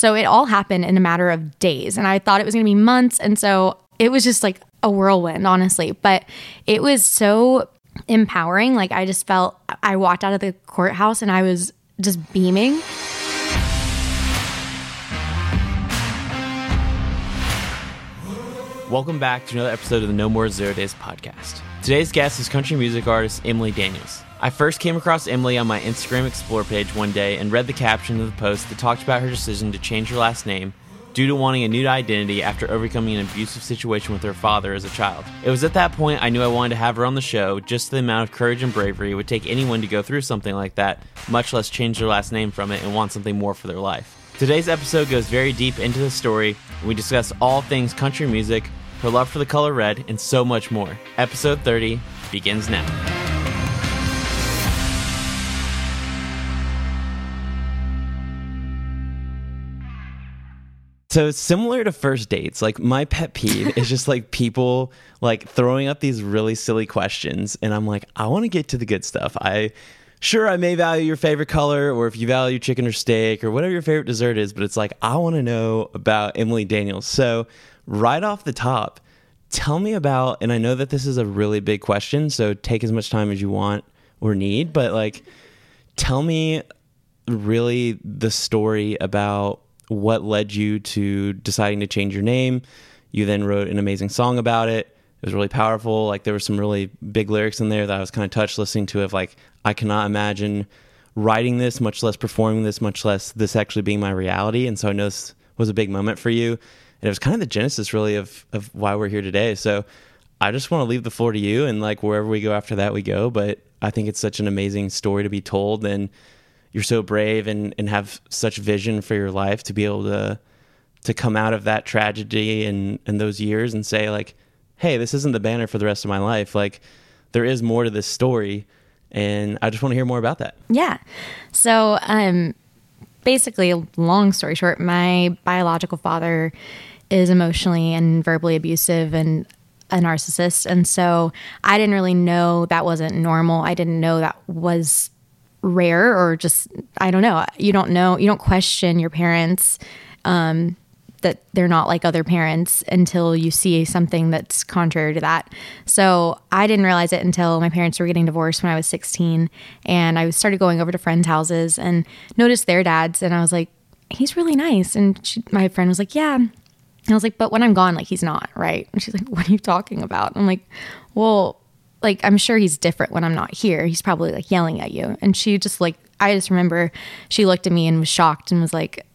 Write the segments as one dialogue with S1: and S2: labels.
S1: So it all happened in a matter of days. And I thought it was going to be months. And so it was just like a whirlwind, honestly. But it was so empowering. Like I just felt, I walked out of the courthouse and I was just beaming.
S2: Welcome back to another episode of the No More Zero Days podcast. Today's guest is country music artist Emily Daniels. I first came across Emily on my Instagram Explore page one day and read the caption of the post that talked about her decision to change her last name due to wanting a new identity after overcoming an abusive situation with her father as a child. It was at that point I knew I wanted to have her on the show, just the amount of courage and bravery it would take anyone to go through something like that, much less change their last name from it and want something more for their life. Today's episode goes very deep into the story, and we discuss all things country music, her love for the color red, and so much more. Episode 30 begins now. So similar to first dates, like my pet peeve is just like people like throwing up these really silly questions and I'm like, I want to get to the good stuff. I sure I may value your favorite color or if you value chicken or steak or whatever your favorite dessert is, but it's like I want to know about Emily Daniels. So right off the top, tell me about and I know that this is a really big question, so take as much time as you want or need, but like tell me really the story about what led you to deciding to change your name. You then wrote an amazing song about it. It was really powerful. Like there were some really big lyrics in there that I was kind of touched listening to. Of like, I cannot imagine writing this, much less performing this, much less this actually being my reality. And so I know this was a big moment for you, and it was kind of the genesis, really, of of why we're here today. So I just want to leave the floor to you, and like wherever we go after that, we go. But I think it's such an amazing story to be told, and you're so brave and, and have such vision for your life to be able to to come out of that tragedy and, and those years and say like, hey, this isn't the banner for the rest of my life. Like there is more to this story and I just want to hear more about that.
S1: Yeah. So, um, basically, long story short, my biological father is emotionally and verbally abusive and a narcissist. And so I didn't really know that wasn't normal. I didn't know that was rare or just I don't know. You don't know. You don't question your parents um, that they're not like other parents until you see something that's contrary to that. So I didn't realize it until my parents were getting divorced when I was 16, and I started going over to friends' houses and noticed their dads, and I was like, he's really nice. And she, my friend was like, yeah. And I was like, but when I'm gone, like he's not, right? And she's like, what are you talking about? I'm like, well, like I'm sure he's different when I'm not here. He's probably like yelling at you. And she just like I just remember she looked at me and was shocked and was like,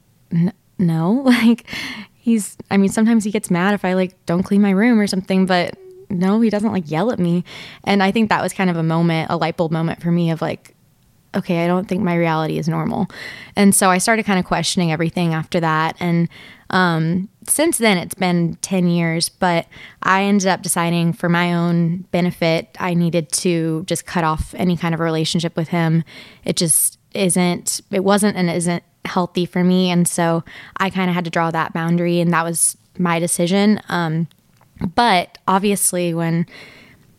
S1: "No, like he's I mean sometimes he gets mad if I like don't clean my room or something, but no, he doesn't like yell at me." And I think that was kind of a moment, a light bulb moment for me of like okay, I don't think my reality is normal. And so I started kind of questioning everything after that and um, since then, it's been 10 years, but I ended up deciding for my own benefit, I needed to just cut off any kind of relationship with him. It just isn't, it wasn't and isn't healthy for me. And so I kind of had to draw that boundary, and that was my decision. Um, but obviously, when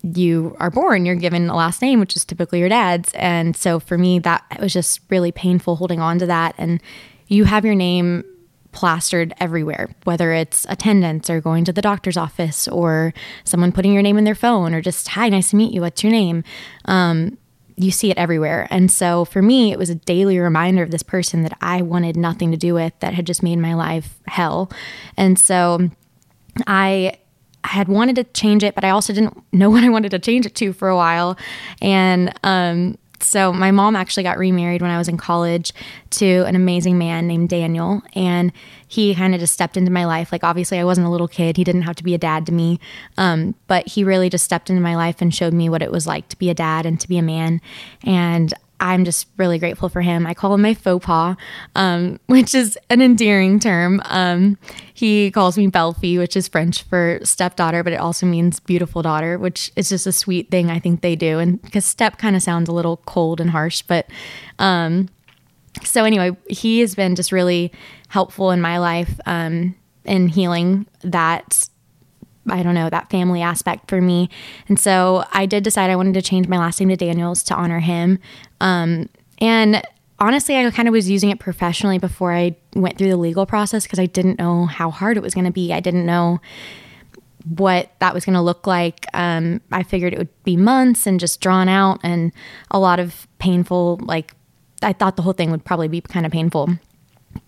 S1: you are born, you're given a last name, which is typically your dad's. And so for me, that was just really painful holding on to that. And you have your name plastered everywhere, whether it's attendance or going to the doctor's office or someone putting your name in their phone or just, hi, nice to meet you. What's your name? Um, you see it everywhere. And so for me, it was a daily reminder of this person that I wanted nothing to do with that had just made my life hell. And so I I had wanted to change it, but I also didn't know what I wanted to change it to for a while. And um, so my mom actually got remarried when I was in college to an amazing man named Daniel and he kind of just stepped into my life. Like obviously I wasn't a little kid. He didn't have to be a dad to me um, but he really just stepped into my life and showed me what it was like to be a dad and to be a man. And I'm just really grateful for him. I call him my faux pas, um, which is an endearing term. Um, he calls me belle-fille, which is French for stepdaughter, but it also means beautiful daughter, which is just a sweet thing I think they do. And because step kind of sounds a little cold and harsh, but um, so anyway, he has been just really helpful in my life um, in healing that I don't know, that family aspect for me. And so I did decide I wanted to change my last name to Daniels to honor him. Um, and honestly, I kind of was using it professionally before I went through the legal process because I didn't know how hard it was going to be. I didn't know what that was going to look like. Um, I figured it would be months and just drawn out and a lot of painful, like, I thought the whole thing would probably be kind of painful.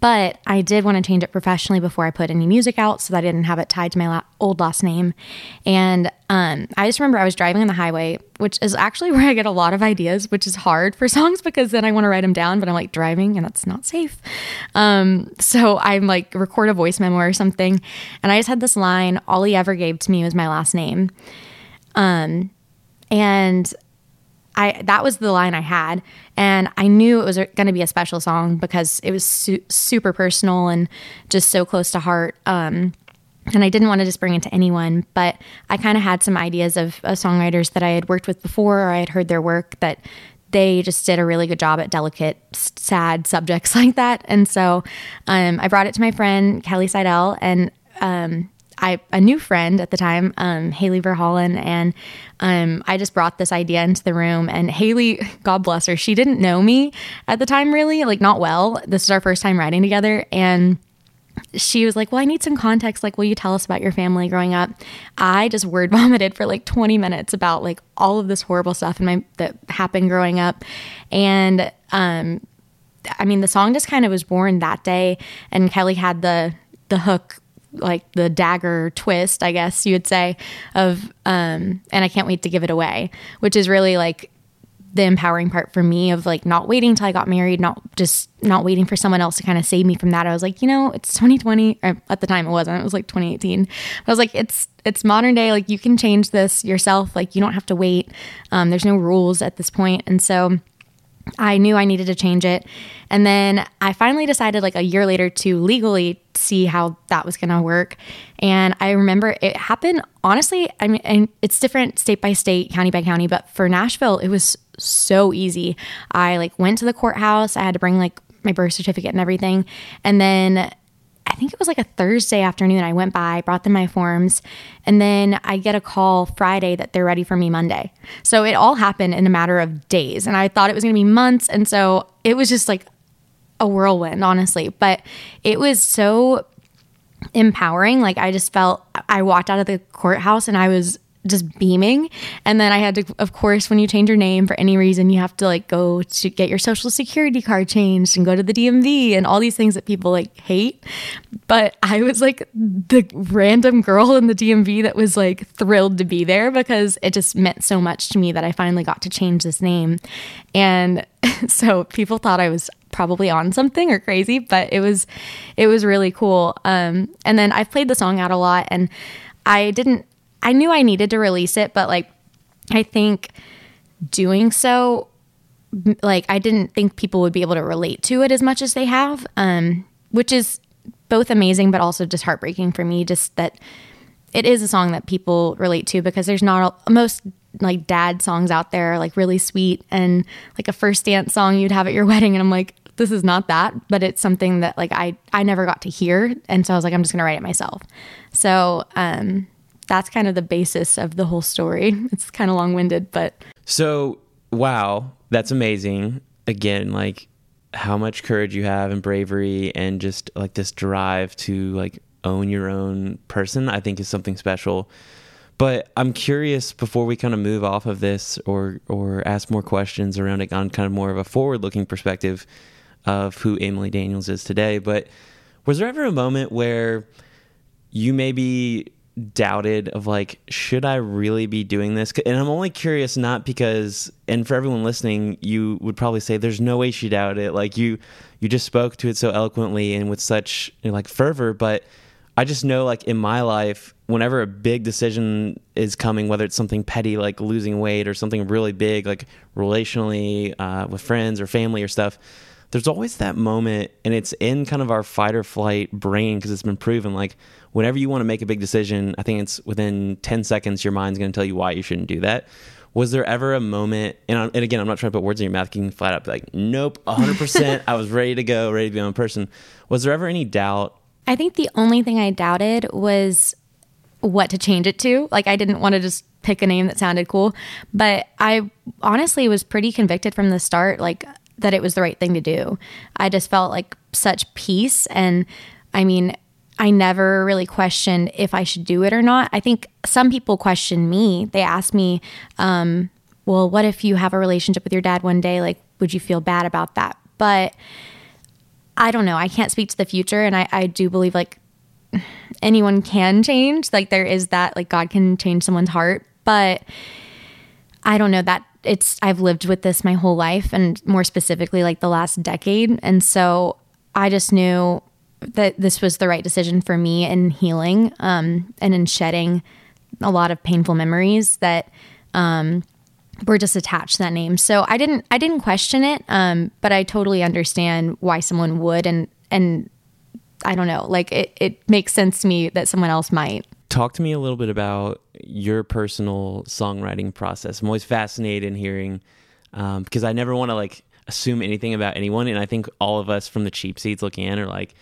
S1: But I did want to change it professionally before I put any music out so that I didn't have it tied to my la- old last name. And um, I just remember I was driving on the highway, which is actually where I get a lot of ideas, which is hard for songs because then I want to write them down, but I'm like driving and that's not safe. Um, so I'm like record a voice memo or something. And I just had this line all he ever gave to me was my last name. Um, and I that was the line I had, and I knew it was going to be a special song because it was su- super personal and just so close to heart. Um, and I didn't want to just bring it to anyone, but I kind of had some ideas of uh, songwriters that I had worked with before, or I had heard their work that they just did a really good job at delicate, sad subjects like that. And so um, I brought it to my friend Kelly Seidel, and um, I a new friend at the time, um, Haley Verhollen, and um, I just brought this idea into the room. And Haley, God bless her, she didn't know me at the time, really, like not well. This is our first time writing together, and she was like, Well, I need some context. Like, will you tell us about your family growing up? I just word vomited for like 20 minutes about like all of this horrible stuff in my that happened growing up. And um I mean the song just kind of was born that day and Kelly had the the hook like the dagger twist, I guess you would say, of um, and I can't wait to give it away, which is really like the empowering part for me of like not waiting till I got married, not just not waiting for someone else to kind of save me from that. I was like, you know, it's 2020. at the time it wasn't. It was like 2018. I was like, it's it's modern day. Like you can change this yourself. Like you don't have to wait. Um, there's no rules at this point, and so I knew I needed to change it. And then I finally decided, like a year later, to legally see how that was going to work. And I remember it happened, honestly, I mean, it's different state by state, county by county, but for Nashville, it was so easy. I like went to the courthouse, I had to bring like my birth certificate and everything. And then I think it was like a Thursday afternoon. I went by, brought them my forms, and then I get a call Friday that they're ready for me Monday. So it all happened in a matter of days. And I thought it was going to be months. And so it was just like a whirlwind, honestly. But it was so empowering. Like I just felt, I walked out of the courthouse and I was just beaming. And then I had to, of course, when you change your name for any reason, you have to like go to get your social security card changed and go to the DMV and all these things that people like hate. But I was like the random girl in the DMV that was like thrilled to be there because it just meant so much to me that I finally got to change this name. And so people thought I was probably on something or crazy, but it was it was really cool. Um, and then I've played the song out a lot and I didn't I knew I needed to release it, but like I think doing so like I didn't think people would be able to relate to it as much as they have, um, which is both amazing but also just heartbreaking for me. Just that it is a song that people relate to because there's not most like dad songs out there like really sweet and like a first dance song you'd have at your wedding, and I'm like this is not that, but it's something that like I I never got to hear, and so I was like I'm just gonna write it myself. So um, that's kind of the basis of the whole story. It's kind of long winded, but.
S2: So, wow, that's amazing. Again, like how much courage you have and bravery and just like this drive to like own your own person, I think is something special. But I'm curious before we kind of move off of this or or ask more questions around it on kind of more of a forward looking perspective of who Emily Daniels is today. But was there ever a moment where you maybe doubted of like should i really be doing this? And i'm only curious not because and for everyone listening you would probably say there's no way she doubted it. Like you you just spoke to it so eloquently and with such you know, like fervor but i just know like in my life whenever a big decision is coming whether it's something petty like losing weight or something really big like relationally uh, with friends or family or stuff there's always that moment and it's in kind of our fight or flight brain because it's been proven like whenever you want to make a big decision i think it's within 10 seconds your mind's going to tell you why you shouldn't do that was there ever a moment and, and again i'm not trying to put words in your mouth you can flat out be like nope 100% i was ready to go ready to be my own person was there ever any doubt
S1: i think the only thing i doubted was what to change it to like i didn't want to just pick a name that sounded cool but i honestly was pretty convicted from the start like that it was the right thing to do. I just felt like such peace. And I mean, I never really questioned if I should do it or not. I think some people question me. They ask me, um, well, what if you have a relationship with your dad one day? Like, would you feel bad about that? But I don't know. I can't speak to the future. And I, I do believe like anyone can change. Like, there is that, like, God can change someone's heart. But I don't know that it's, I've lived with this my whole life and more specifically, like the last decade. And so I just knew that this was the right decision for me in healing um, and in shedding a lot of painful memories that um, were just attached to that name. So I didn't I didn't question it, um, but I totally understand why someone would, and and I don't know, like it it makes sense to me that someone else might.
S2: Talk to me a little bit about your personal songwriting process. I'm always fascinated in hearing um, because I never want to like assume anything about anyone, and I think all of us from the cheap seats looking in are like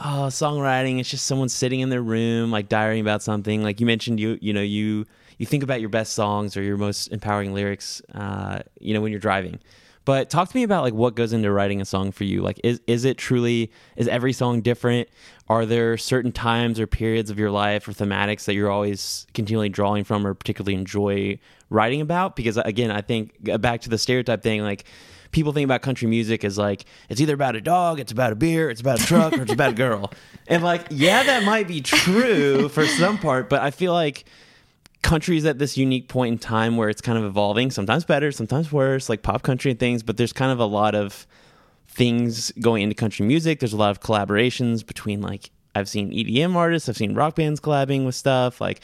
S2: oh, songwriting, it's just someone sitting in their room, like diarying about something. Like you mentioned, you you know you you think about your best songs or your most empowering lyrics, uh, you know, when you're driving. But talk to me about like what goes into writing a song for you. Like, is is it truly is every song different? Are there certain times or periods of your life or thematics that you're always continually drawing from or particularly enjoy writing about? Because again, I think uh, back to the stereotype thing, like people think about country music as like it's either about a dog, it's about a beer, it's about a truck, or it's about a girl. And like, yeah, that might be true for some part, but I feel like country's at this unique point in time where it's kind of evolving, sometimes better, sometimes worse, like pop country and things, but there's kind of a lot of things going into country music. There's a lot of collaborations between like I've seen EDM artists, I've seen rock bands collabing with stuff, like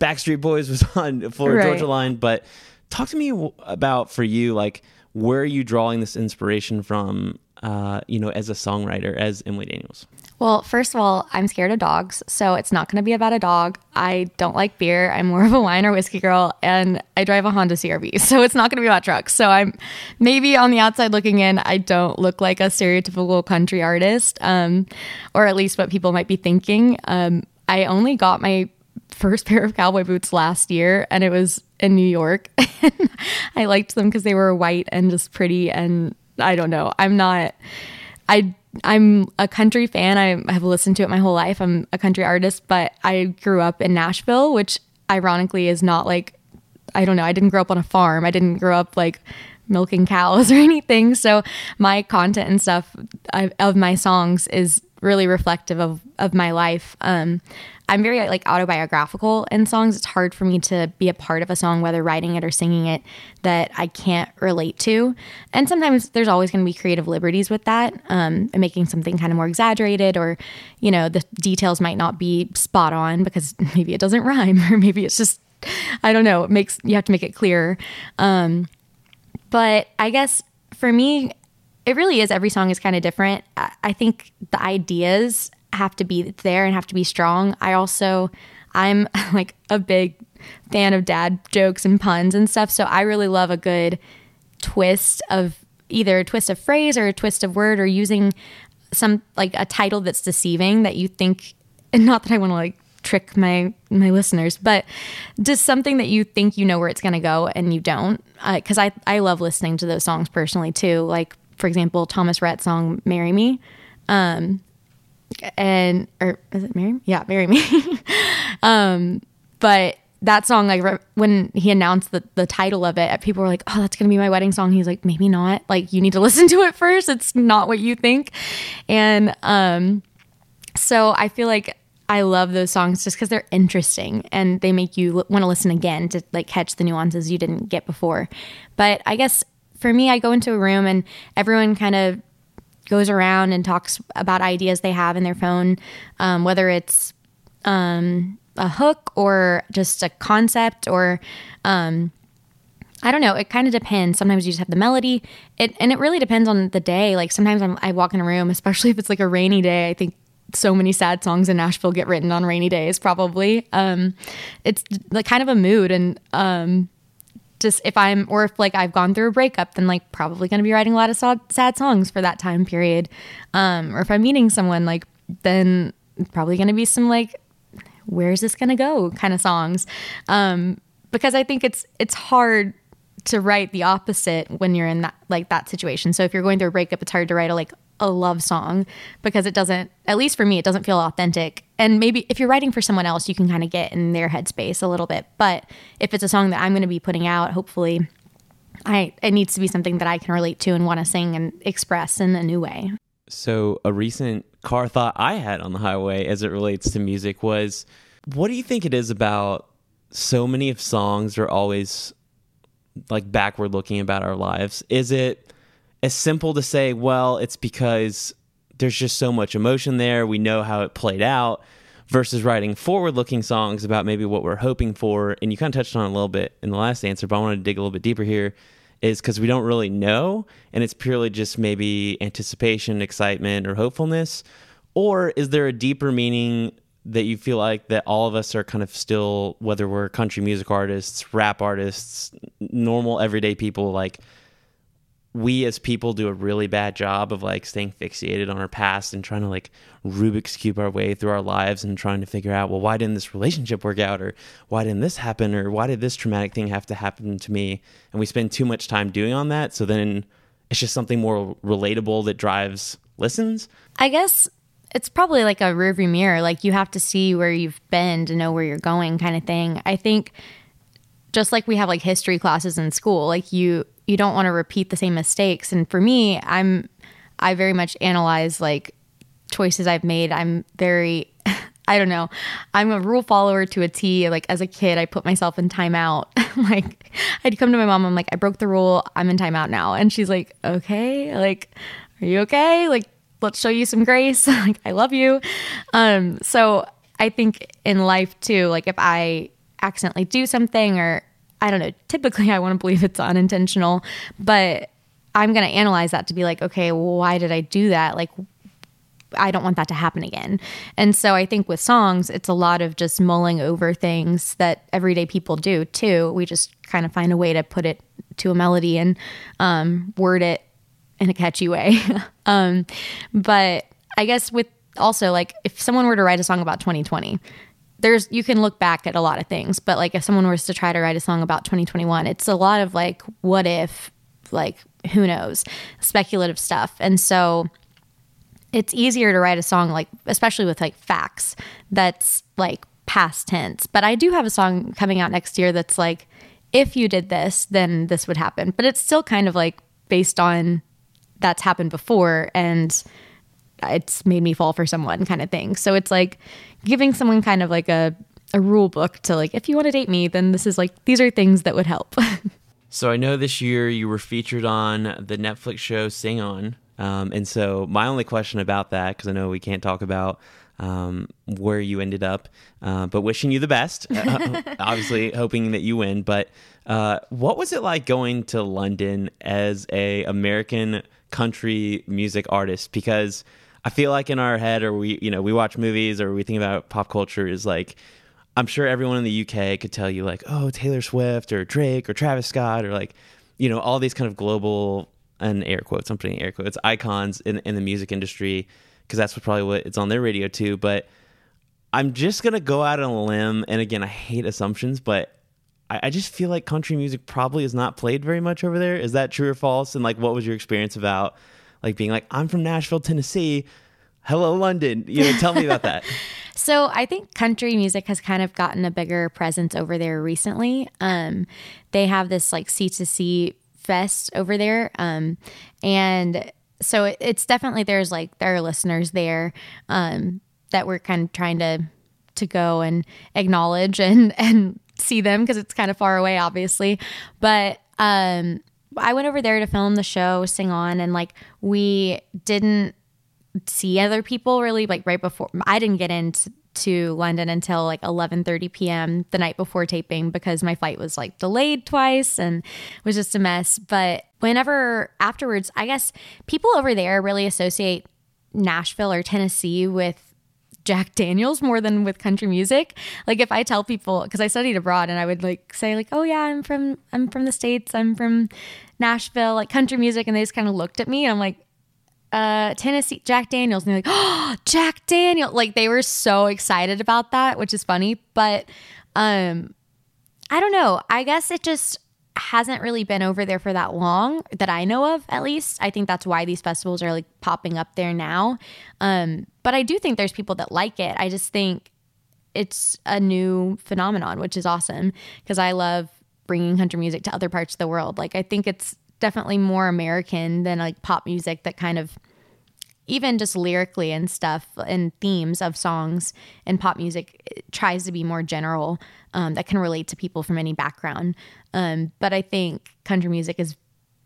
S2: Backstreet Boys was on Florida right. Georgia Line, but talk to me about for you like where are you drawing this inspiration from uh, you know as a songwriter as emily daniels?
S1: Well first of all i'm scared of dogs so it's not going to be about a dog. I don't like beer. I'm more of a wine or whiskey girl and i drive a honda crv so it's not going to be about trucks so i'm maybe on the outside looking in i don't look like a stereotypical country artist um, or at least what people might be thinking. Um, i only got my first pair of cowboy boots last year and it was in New York. I liked them because they were white and just pretty and I don't know. I'm not I I'm a country fan. I have listened to it my whole life. I'm a country artist, but I grew up in Nashville, which ironically is not like I don't know. I didn't grow up on a farm. I didn't grow up like milking cows or anything. So my content and stuff of my songs is really reflective of of my life. Um, I'm very like autobiographical in songs. It's hard for me to be a part of a song, whether writing it or singing it, that I can't relate to. And sometimes there's always going to be creative liberties with that, um, and making something kind of more exaggerated, or you know, the details might not be spot on because maybe it doesn't rhyme, or maybe it's just I don't know. It makes you have to make it clear. Um, but I guess for me, it really is. Every song is kind of different. I, I think the ideas have to be there and have to be strong. I also, I'm like a big fan of dad jokes and puns and stuff. So I really love a good twist of either a twist of phrase or a twist of word or using some like a title that's deceiving that you think, and not that I want to like trick my my listeners but just something that you think you know where it's going to go and you don't uh, i i love listening to those songs personally too like for example thomas rhett's song marry me um and or is it marry me? Yeah, marry me. um, but that song, like when he announced the, the title of it, people were like, "Oh, that's gonna be my wedding song." He's like, "Maybe not. Like, you need to listen to it first. It's not what you think." And um, so I feel like I love those songs just because they're interesting and they make you l- want to listen again to like catch the nuances you didn't get before. But I guess for me, I go into a room and everyone kind of goes around and talks about ideas they have in their phone, um, whether it's um, a hook or just a concept or um, I don't know. It kind of depends. Sometimes you just have the melody. It and it really depends on the day. Like sometimes I'm, I walk in a room, especially if it's like a rainy day. I think so many sad songs in Nashville get written on rainy days. Probably. Um, it's like kind of a mood, and um, just if I'm or if like I've gone through a breakup, then like probably going to be writing a lot of sad, sad songs for that time period. Um, or if I'm meeting someone, like then probably going to be some like where's this going to go kind of songs. Um, because I think it's it's hard to write the opposite when you're in that like that situation. So if you're going through a breakup, it's hard to write a like a love song because it doesn't at least for me it doesn't feel authentic. And maybe if you're writing for someone else, you can kind of get in their headspace a little bit. But if it's a song that I'm going to be putting out, hopefully I it needs to be something that I can relate to and want to sing and express in a new way.
S2: So a recent car thought I had on the highway as it relates to music was what do you think it is about so many of songs are always like backward looking about our lives? Is it as simple to say, well, it's because there's just so much emotion there, we know how it played out, versus writing forward looking songs about maybe what we're hoping for? And you kind of touched on a little bit in the last answer, but I want to dig a little bit deeper here. Is because we don't really know, and it's purely just maybe anticipation, excitement, or hopefulness? Or is there a deeper meaning that you feel like that all of us are kind of still, whether we're country music artists, rap artists, normal everyday people, like we as people do a really bad job of like staying fixated on our past and trying to like Rubik's cube our way through our lives and trying to figure out, well, why didn't this relationship work out? Or why didn't this happen? Or why did this traumatic thing have to happen to me? And we spend too much time doing on that. So then it's just something more relatable that drives listens.
S1: I guess it's probably like a rearview mirror. Like you have to see where you've been to know where you're going, kind of thing. I think just like we have like history classes in school, like you you don't want to repeat the same mistakes. And for me, I'm I very much analyze like choices I've made. I'm very I don't know. I'm a rule follower to a T. Like as a kid, I put myself in timeout. like I'd come to my mom, I'm like, I broke the rule. I'm in timeout now. And she's like, okay, like, are you okay? Like let's show you some grace. like, I love you. Um, so I think in life too, like if I accidentally do something or I don't know, typically I want to believe it's unintentional, but I'm going to analyze that to be like, okay, well, why did I do that? Like, I don't want that to happen again. And so I think with songs, it's a lot of just mulling over things that everyday people do too. We just kind of find a way to put it to a melody and um, word it in a catchy way. um, but I guess with also like if someone were to write a song about 2020, there's you can look back at a lot of things, but like if someone was to try to write a song about 2021, it's a lot of like what if, like who knows, speculative stuff. And so it's easier to write a song like especially with like facts that's like past tense. But I do have a song coming out next year that's like if you did this, then this would happen. But it's still kind of like based on that's happened before and it's made me fall for someone kind of thing. So it's like giving someone kind of like a, a rule book to like, if you want to date me, then this is like, these are things that would help.
S2: so I know this year you were featured on the Netflix show Sing On. Um, and so my only question about that, because I know we can't talk about um, where you ended up, uh, but wishing you the best. Uh, obviously, hoping that you win. But uh, what was it like going to London as a American country music artist? Because I feel like in our head, or we, you know, we watch movies or we think about pop culture is like, I'm sure everyone in the UK could tell you like, oh, Taylor Swift or Drake or Travis Scott or like, you know, all these kind of global and air quotes, I'm putting air quotes, icons in, in the music industry because that's what probably what it's on their radio too. But I'm just gonna go out on a limb, and again, I hate assumptions, but I, I just feel like country music probably is not played very much over there. Is that true or false? And like, what was your experience about like being like, I'm from Nashville, Tennessee. Hello, London. You know, tell me about that.
S1: So I think country music has kind of gotten a bigger presence over there recently. Um, they have this like C2C fest over there. Um, and so it, it's definitely there's like there are listeners there um, that we're kind of trying to to go and acknowledge and and see them because it's kind of far away, obviously. But um, I went over there to film the show, sing on, and like we didn't see other people really like right before I didn't get into to London until like 11:30 p.m. the night before taping because my flight was like delayed twice and was just a mess. But whenever afterwards, I guess people over there really associate Nashville or Tennessee with Jack Daniels more than with country music. Like if I tell people because I studied abroad and I would like say like, "Oh yeah, I'm from I'm from the states. I'm from Nashville, like country music," and they just kind of looked at me and I'm like, uh, Tennessee Jack Daniels, and they're like, "Oh, Jack Daniel!" Like they were so excited about that, which is funny. But um, I don't know. I guess it just hasn't really been over there for that long that I know of, at least. I think that's why these festivals are like popping up there now. Um, but I do think there's people that like it. I just think it's a new phenomenon, which is awesome because I love bringing country music to other parts of the world. Like, I think it's definitely more American than like pop music that kind of even just lyrically and stuff and themes of songs and pop music tries to be more general um, that can relate to people from any background. Um, but I think country music is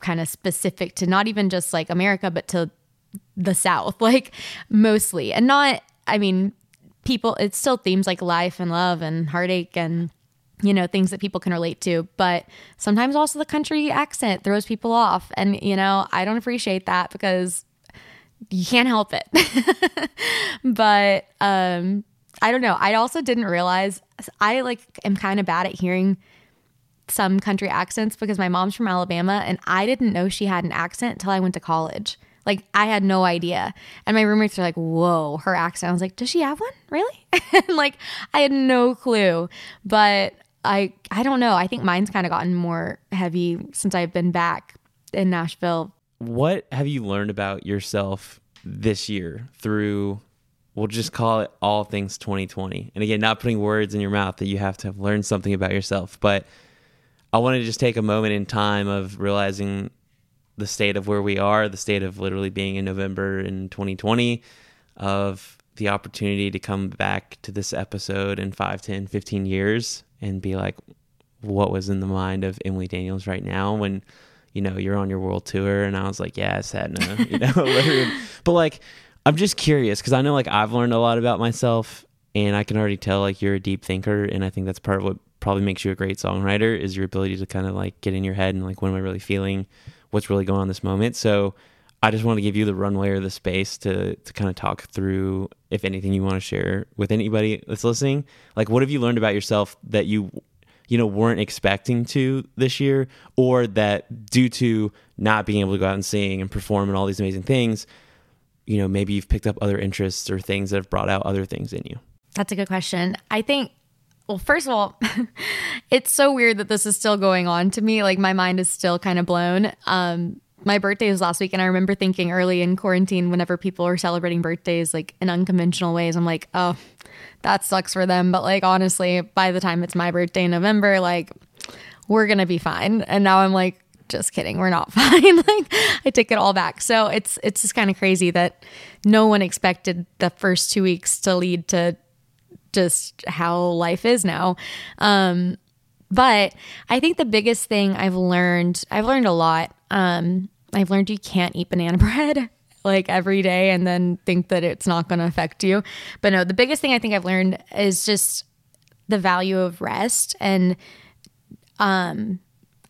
S1: kind of specific to not even just like America, but to the South, like mostly. And not, I mean, people, it's still themes like life and love and heartache and you know things that people can relate to but sometimes also the country accent throws people off and you know i don't appreciate that because you can't help it. but um I don't know. I also didn't realize I like am kind of bad at hearing some country accents because my mom's from Alabama and I didn't know she had an accent until I went to college. Like I had no idea. And my roommates are like, "Whoa, her accent." I was like, "Does she have one? Really?" and like I had no clue. But I I don't know. I think mine's kind of gotten more heavy since I've been back in Nashville
S2: what have you learned about yourself this year through we'll just call it all things 2020 and again not putting words in your mouth that you have to have learned something about yourself but i want to just take a moment in time of realizing the state of where we are the state of literally being in november in 2020 of the opportunity to come back to this episode in 5 10 15 years and be like what was in the mind of emily daniels right now when you know, you're on your world tour. And I was like, yeah, Satna, you know, but like, I'm just curious because I know like I've learned a lot about myself and I can already tell like you're a deep thinker. And I think that's part of what probably makes you a great songwriter is your ability to kind of like get in your head and like, what am I really feeling? What's really going on this moment? So I just want to give you the runway or the space to, to kind of talk through if anything you want to share with anybody that's listening. Like, what have you learned about yourself that you you know weren't expecting to this year or that due to not being able to go out and sing and perform and all these amazing things you know maybe you've picked up other interests or things that have brought out other things in you?
S1: That's a good question. I think well first of all it's so weird that this is still going on to me. Like my mind is still kind of blown. Um my birthday was last week and i remember thinking early in quarantine whenever people are celebrating birthdays like in unconventional ways i'm like oh that sucks for them. But like honestly, by the time it's my birthday in November, like we're gonna be fine. And now I'm like, just kidding, we're not fine. like I take it all back. So it's it's just kind of crazy that no one expected the first two weeks to lead to just how life is now. Um, but I think the biggest thing I've learned, I've learned a lot. Um, I've learned you can't eat banana bread like every day and then think that it's not going to affect you. But no, the biggest thing I think I've learned is just the value of rest and um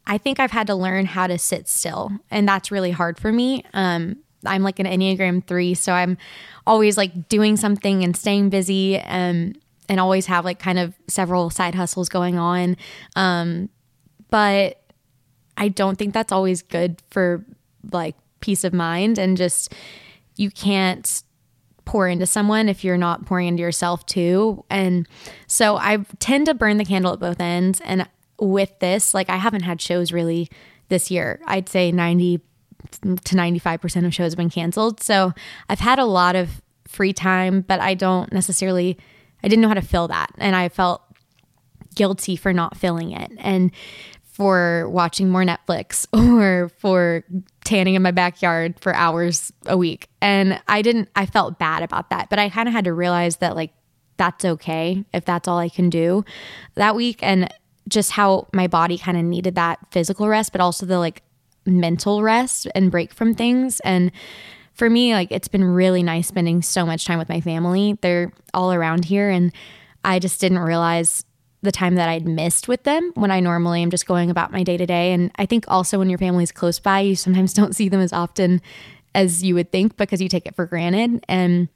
S1: I think I've had to learn how to sit still and that's really hard for me. Um I'm like an Enneagram 3, so I'm always like doing something and staying busy and and always have like kind of several side hustles going on. Um but I don't think that's always good for like peace of mind and just you can't pour into someone if you're not pouring into yourself too. And so I tend to burn the candle at both ends. And with this, like I haven't had shows really this year. I'd say 90 to 95% of shows have been canceled. So I've had a lot of free time, but I don't necessarily, I didn't know how to fill that. And I felt guilty for not filling it. And for watching more Netflix or for tanning in my backyard for hours a week. And I didn't, I felt bad about that. But I kind of had to realize that, like, that's okay if that's all I can do that week. And just how my body kind of needed that physical rest, but also the like mental rest and break from things. And for me, like, it's been really nice spending so much time with my family. They're all around here. And I just didn't realize the time that I'd missed with them when I normally am just going about my day to day. And I think also when your family's close by, you sometimes don't see them as often as you would think because you take it for granted. And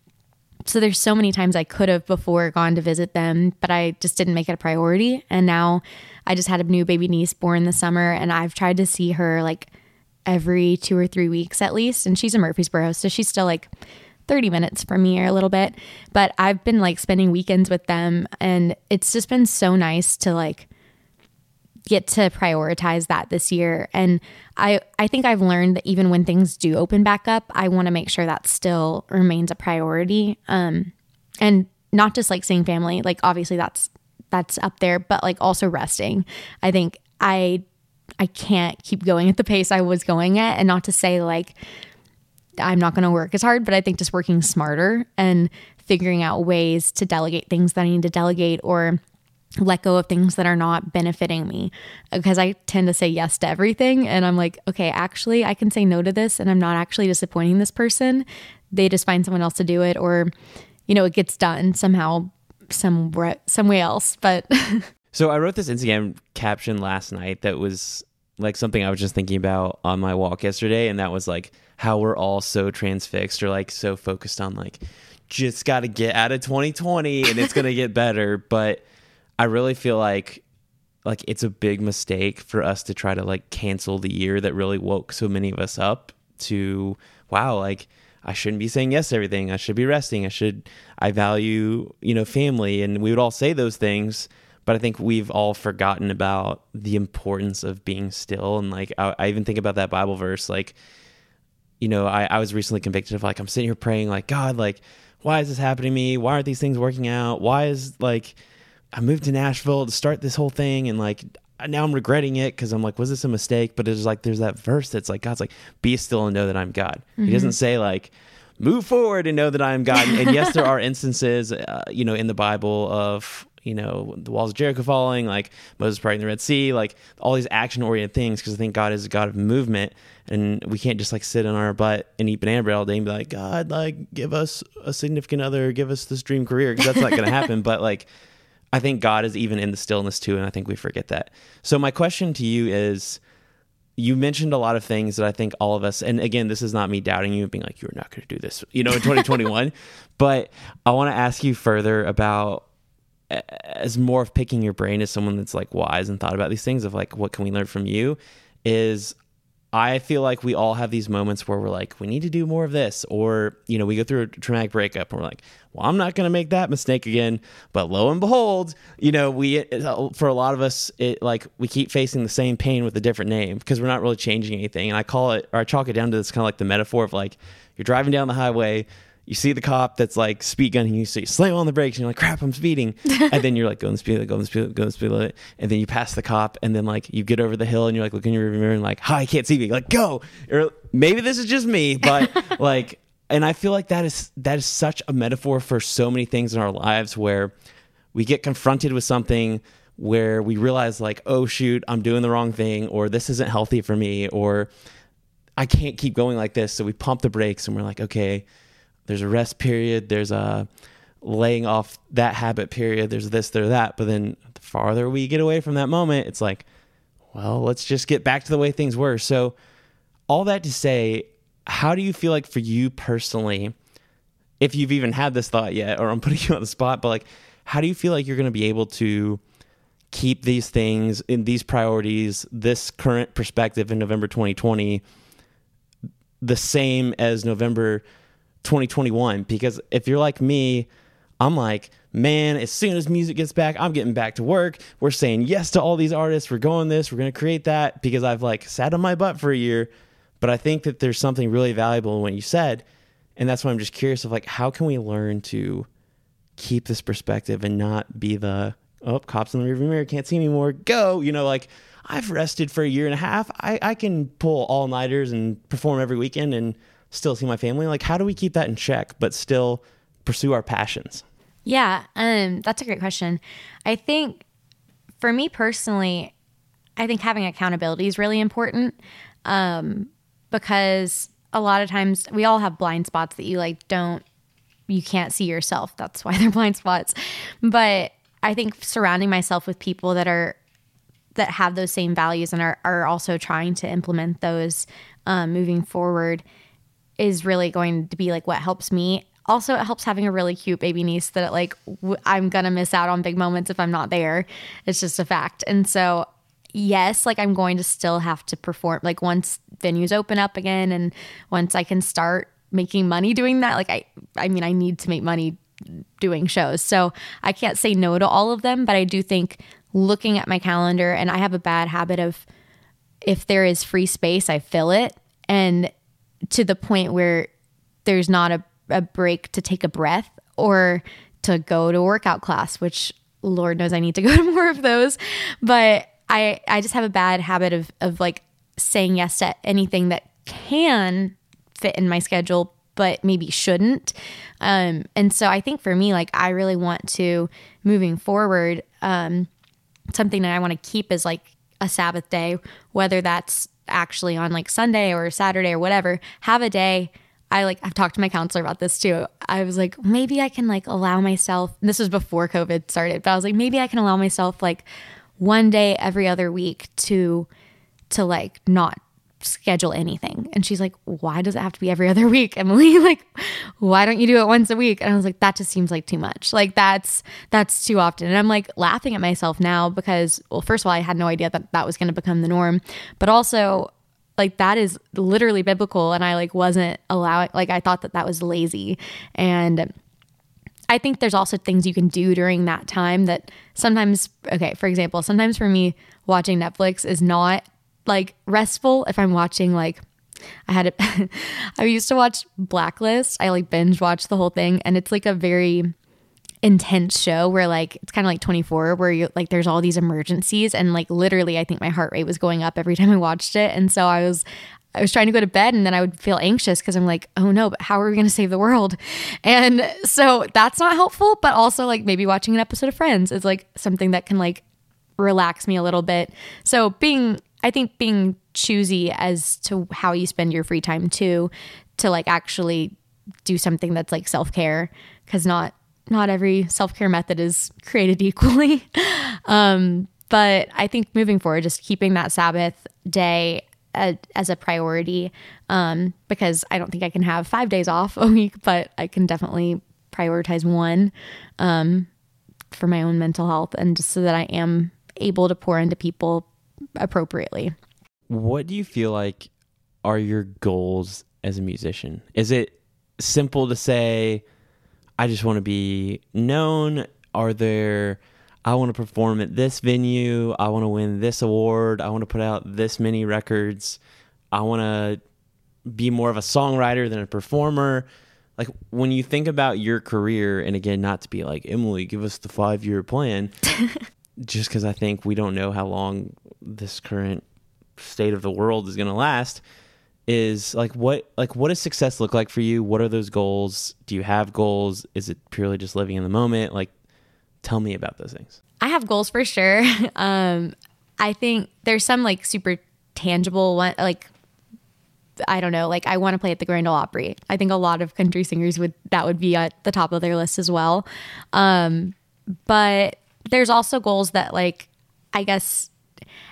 S1: so there's so many times I could have before gone to visit them, but I just didn't make it a priority. And now I just had a new baby niece born this summer and I've tried to see her like every two or three weeks at least. And she's in Murfreesboro, so she's still like 30 minutes from me or a little bit. But I've been like spending weekends with them and it's just been so nice to like get to prioritize that this year. And I, I think I've learned that even when things do open back up, I want to make sure that still remains a priority. Um, and not just like seeing family, like obviously that's that's up there, but like also resting. I think I I can't keep going at the pace I was going at, and not to say like I'm not going to work as hard, but I think just working smarter and figuring out ways to delegate things that I need to delegate or let go of things that are not benefiting me. Because I tend to say yes to everything and I'm like okay actually I can say no to this and I'm not actually disappointing this person. They just find someone else to do it or you know it gets done somehow somewhere somewhere else but
S2: so I wrote this Instagram caption last night that was like something I was just thinking about on my walk yesterday and that was like how we're all so transfixed or like so focused on like just got to get out of 2020 and it's going to get better but I really feel like like it's a big mistake for us to try to like cancel the year that really woke so many of us up to wow like I shouldn't be saying yes to everything. I should be resting. I should I value, you know, family and we would all say those things, but I think we've all forgotten about the importance of being still and like I, I even think about that Bible verse like you know, I, I was recently convicted of like I'm sitting here praying like God like why is this happening to me? Why aren't these things working out? Why is like I moved to Nashville to start this whole thing and like now I'm regretting it because I'm like, was this a mistake? But it's like there's that verse that's like God's like, be still and know that I'm God. Mm-hmm. He doesn't say like, move forward and know that I am God. and yes, there are instances, uh, you know, in the Bible of you know the walls of Jericho falling, like Moses parting the Red Sea, like all these action oriented things. Because I think God is a God of movement, and we can't just like sit on our butt and eat banana bread all day and be like, God, like give us a significant other, give us this dream career, because that's not going to happen. But like I think God is even in the stillness too, and I think we forget that. So my question to you is you mentioned a lot of things that I think all of us, and again, this is not me doubting you being like, you're not going to do this, you know, in 2021. but I want to ask you further about as more of picking your brain as someone that's like wise and thought about these things of like, what can we learn from you? Is I feel like we all have these moments where we're like, we need to do more of this. Or, you know, we go through a traumatic breakup and we're like, well, I'm not going to make that mistake again. But lo and behold, you know, we, for a lot of us, it like we keep facing the same pain with a different name because we're not really changing anything. And I call it, or I chalk it down to this kind of like the metaphor of like, you're driving down the highway, you see the cop that's like speed gunning you, so you slam on the brakes and you're like, crap, I'm speeding. and then you're like, go the speed limit, go the speed limit, go the speed limit. And then you pass the cop and then like you get over the hill and you're like looking in your mirror and like, hi, I can't see me. Like, go. Or maybe this is just me, but like, and I feel like that is that is such a metaphor for so many things in our lives where we get confronted with something where we realize like, oh shoot, I'm doing the wrong thing, or this isn't healthy for me, or I can't keep going like this. So we pump the brakes and we're like, okay, there's a rest period, there's a laying off that habit period, there's this, there, that. But then the farther we get away from that moment, it's like, well, let's just get back to the way things were. So, all that to say, how do you feel like for you personally, if you've even had this thought yet, or I'm putting you on the spot, but like, how do you feel like you're going to be able to keep these things in these priorities, this current perspective in November 2020, the same as November 2021 because if you're like me, I'm like, man, as soon as music gets back, I'm getting back to work. We're saying yes to all these artists. We're going this, we're going to create that because I've like sat on my butt for a year. But I think that there's something really valuable in what you said. And that's why I'm just curious of like, how can we learn to keep this perspective and not be the, oh, cops in the rearview mirror can't see me anymore. Go, you know, like I've rested for a year and a half. I, I can pull all nighters and perform every weekend and still see my family? Like, how do we keep that in check, but still pursue our passions?
S1: Yeah, um, that's a great question. I think for me personally, I think having accountability is really important um, because a lot of times we all have blind spots that you like don't, you can't see yourself. That's why they're blind spots. But I think surrounding myself with people that are that have those same values and are, are also trying to implement those um, moving forward is really going to be like what helps me. Also, it helps having a really cute baby niece that like I'm gonna miss out on big moments if I'm not there. It's just a fact. And so, yes, like I'm going to still have to perform. Like once venues open up again, and once I can start making money doing that, like I, I mean, I need to make money doing shows. So I can't say no to all of them, but I do think looking at my calendar and I have a bad habit of if there is free space, I fill it and to the point where there's not a, a break to take a breath or to go to workout class, which Lord knows I need to go to more of those. But I I just have a bad habit of of like saying yes to anything that can fit in my schedule but maybe shouldn't. Um, and so I think for me, like I really want to moving forward, um, something that I want to keep is like a Sabbath day, whether that's actually on like Sunday or Saturday or whatever. Have a day. I like I've talked to my counselor about this too. I was like, maybe I can like allow myself. This was before COVID started, but I was like, maybe I can allow myself like one day every other week to to like not schedule anything. And she's like, why does it have to be every other week, Emily? like, why don't you do it once a week? And I was like, that just seems like too much. Like that's that's too often. And I'm like laughing at myself now because well, first of all, I had no idea that that was going to become the norm, but also like that is literally biblical and I like wasn't allowing like I thought that that was lazy and I think there's also things you can do during that time that sometimes okay, for example, sometimes for me watching Netflix is not like restful if I'm watching like I had it I used to watch Blacklist. I like binge watch the whole thing and it's like a very intense show where like it's kind of like 24 where you like there's all these emergencies and like literally I think my heart rate was going up every time I watched it and so I was I was trying to go to bed and then I would feel anxious because I'm like, oh no, but how are we going to save the world? And so that's not helpful. But also, like, maybe watching an episode of Friends is like something that can like relax me a little bit. So being I think being choosy as to how you spend your free time too, to like actually do something that's like self care, because not not every self care method is created equally. um, but I think moving forward, just keeping that Sabbath day a, as a priority, um, because I don't think I can have five days off a week, but I can definitely prioritize one um, for my own mental health and just so that I am able to pour into people appropriately.
S2: What do you feel like are your goals as a musician? Is it simple to say, I just want to be known? Are there, I want to perform at this venue, I want to win this award, I want to put out this many records, I want to be more of a songwriter than a performer? Like when you think about your career, and again, not to be like, Emily, give us the five year plan, just because I think we don't know how long this current state of the world is going to last is like what like what does success look like for you? What are those goals? Do you have goals? Is it purely just living in the moment? Like tell me about those things.
S1: I have goals for sure. Um i think there's some like super tangible one like I don't know, like I want to play at the Grand Ole Opry. I think a lot of country singers would that would be at the top of their list as well. Um, but there's also goals that like I guess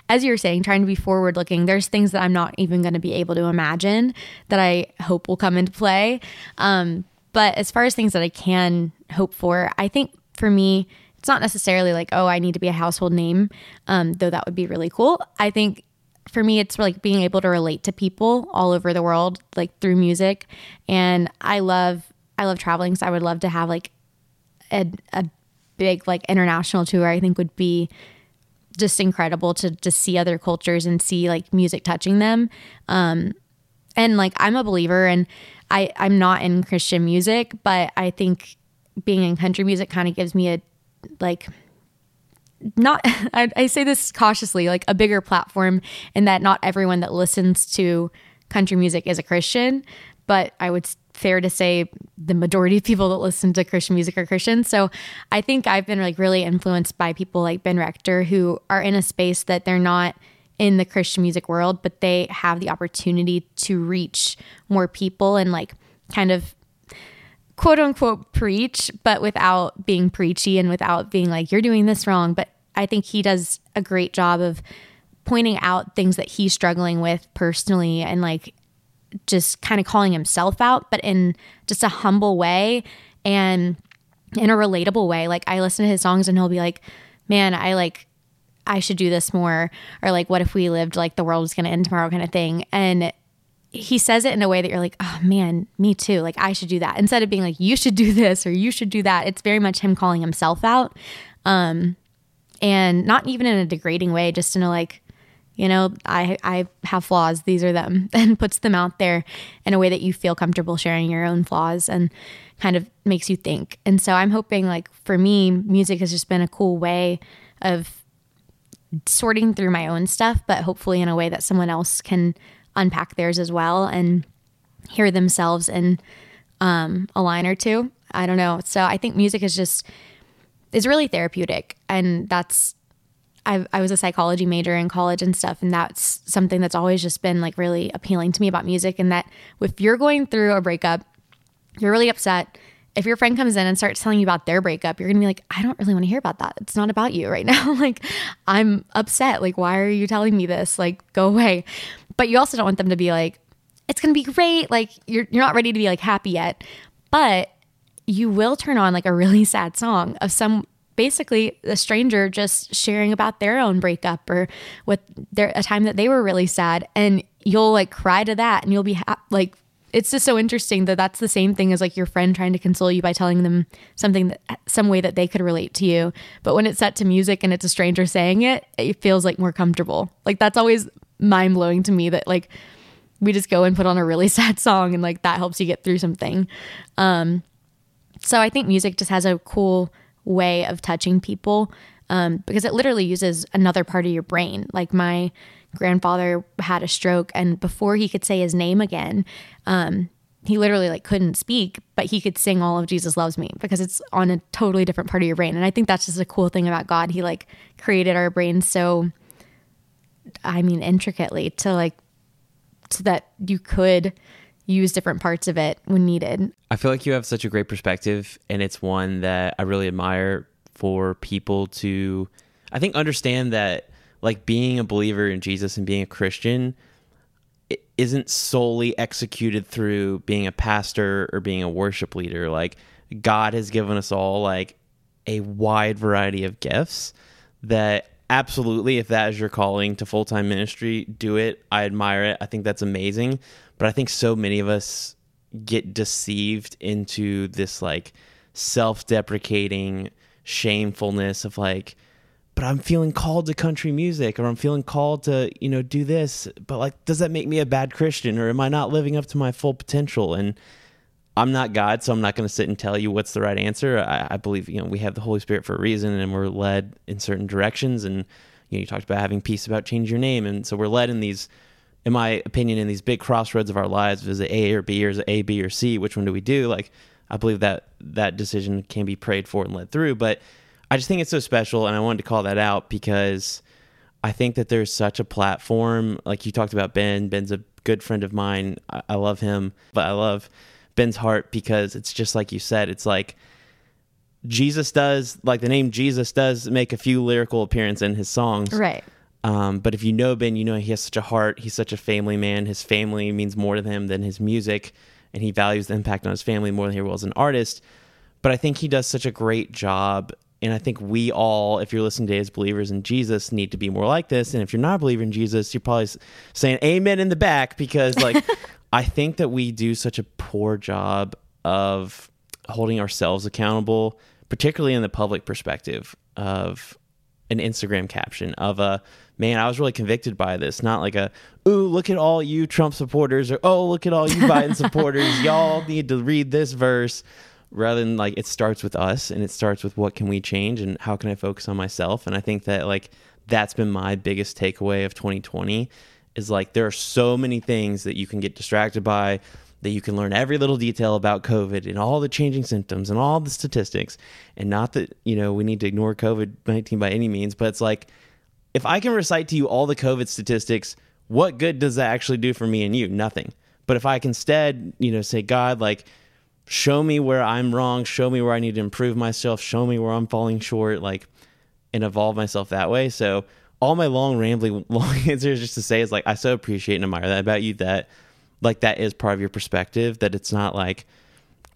S1: as you're saying, trying to be forward looking, there's things that I'm not even going to be able to imagine that I hope will come into play. Um, but as far as things that I can hope for, I think for me, it's not necessarily like, oh, I need to be a household name, um, though that would be really cool. I think for me, it's like being able to relate to people all over the world, like through music. And I love, I love traveling. So I would love to have like a, a big like international tour. I think would be just incredible to just see other cultures and see like music touching them. Um, and like I'm a believer and I I'm not in Christian music, but I think being in country music kind of gives me a like not I, I say this cautiously like a bigger platform in that not everyone that listens to country music is a Christian, but I would fair to say the majority of people that listen to Christian music are Christians. So I think I've been like really influenced by people like Ben Rector who are in a space that they're not in the Christian music world, but they have the opportunity to reach more people and like kind of quote unquote preach, but without being preachy and without being like, you're doing this wrong. But I think he does a great job of pointing out things that he's struggling with personally and like just kind of calling himself out, but in just a humble way and in a relatable way. Like I listen to his songs and he'll be like, man, I like, I should do this more. Or like, what if we lived like the world was going to end tomorrow kind of thing. And he says it in a way that you're like, oh man, me too. Like I should do that. Instead of being like, you should do this or you should do that. It's very much him calling himself out. Um, and not even in a degrading way, just in a like, you know, I I have flaws. These are them, and puts them out there in a way that you feel comfortable sharing your own flaws and kind of makes you think. And so I'm hoping, like for me, music has just been a cool way of sorting through my own stuff, but hopefully in a way that someone else can unpack theirs as well and hear themselves in um, a line or two. I don't know. So I think music is just is really therapeutic, and that's. I, I was a psychology major in college and stuff, and that's something that's always just been like really appealing to me about music. And that if you're going through a breakup, you're really upset. If your friend comes in and starts telling you about their breakup, you're gonna be like, I don't really want to hear about that. It's not about you right now. like, I'm upset. Like, why are you telling me this? Like, go away. But you also don't want them to be like, it's gonna be great. Like, you're you're not ready to be like happy yet. But you will turn on like a really sad song of some basically a stranger just sharing about their own breakup or with their a time that they were really sad. And you'll like cry to that and you'll be ha- like it's just so interesting that that's the same thing as like your friend trying to console you by telling them something that some way that they could relate to you. But when it's set to music and it's a stranger saying it it feels like more comfortable. Like that's always mind blowing to me that like we just go and put on a really sad song and like that helps you get through something. Um so I think music just has a cool way of touching people um, because it literally uses another part of your brain. Like my grandfather had a stroke, and before he could say his name again, um, he literally like couldn't speak, but he could sing all of Jesus loves me because it's on a totally different part of your brain. And I think that's just a cool thing about God. He like created our brains so, I mean, intricately to like so that you could use different parts of it when needed.
S2: I feel like you have such a great perspective, and it's one that I really admire for people to, I think, understand that like being a believer in Jesus and being a Christian is isn't solely executed through being a pastor or being a worship leader. Like God has given us all like a wide variety of gifts that absolutely if that is your calling to full-time ministry do it i admire it i think that's amazing but I think so many of us get deceived into this like self deprecating shamefulness of like, but I'm feeling called to country music or I'm feeling called to, you know, do this. But like, does that make me a bad Christian or am I not living up to my full potential? And I'm not God, so I'm not going to sit and tell you what's the right answer. I, I, believe, you know, we have the Holy Spirit for a reason and we're led in certain directions. And, you know, you talked about having peace about change your name. And so we're led in these in my opinion, in these big crossroads of our lives, is it A or B or is it A, B or C? Which one do we do? Like, I believe that that decision can be prayed for and led through. But I just think it's so special, and I wanted to call that out because I think that there's such a platform. Like you talked about Ben. Ben's a good friend of mine. I, I love him, but I love Ben's heart because it's just like you said. It's like Jesus does, like the name Jesus does make a few lyrical appearances in his songs,
S1: right?
S2: Um, but if you know Ben, you know he has such a heart. He's such a family man. His family means more to him than his music, and he values the impact on his family more than he will as an artist. But I think he does such a great job. And I think we all, if you're listening to as believers in Jesus, need to be more like this. And if you're not a believer in Jesus, you're probably saying amen in the back because, like, I think that we do such a poor job of holding ourselves accountable, particularly in the public perspective of an Instagram caption of a man, I was really convicted by this. Not like a, ooh, look at all you Trump supporters or oh, look at all you Biden supporters. Y'all need to read this verse. Rather than like it starts with us and it starts with what can we change and how can I focus on myself. And I think that like that's been my biggest takeaway of 2020 is like there are so many things that you can get distracted by that you can learn every little detail about COVID and all the changing symptoms and all the statistics. And not that, you know, we need to ignore COVID 19 by any means, but it's like if I can recite to you all the COVID statistics, what good does that actually do for me and you? Nothing. But if I can instead, you know, say, God, like, show me where I'm wrong, show me where I need to improve myself, show me where I'm falling short, like, and evolve myself that way. So, all my long, rambling, long answers just to say is like, I so appreciate and admire that about you that like that is part of your perspective that it's not like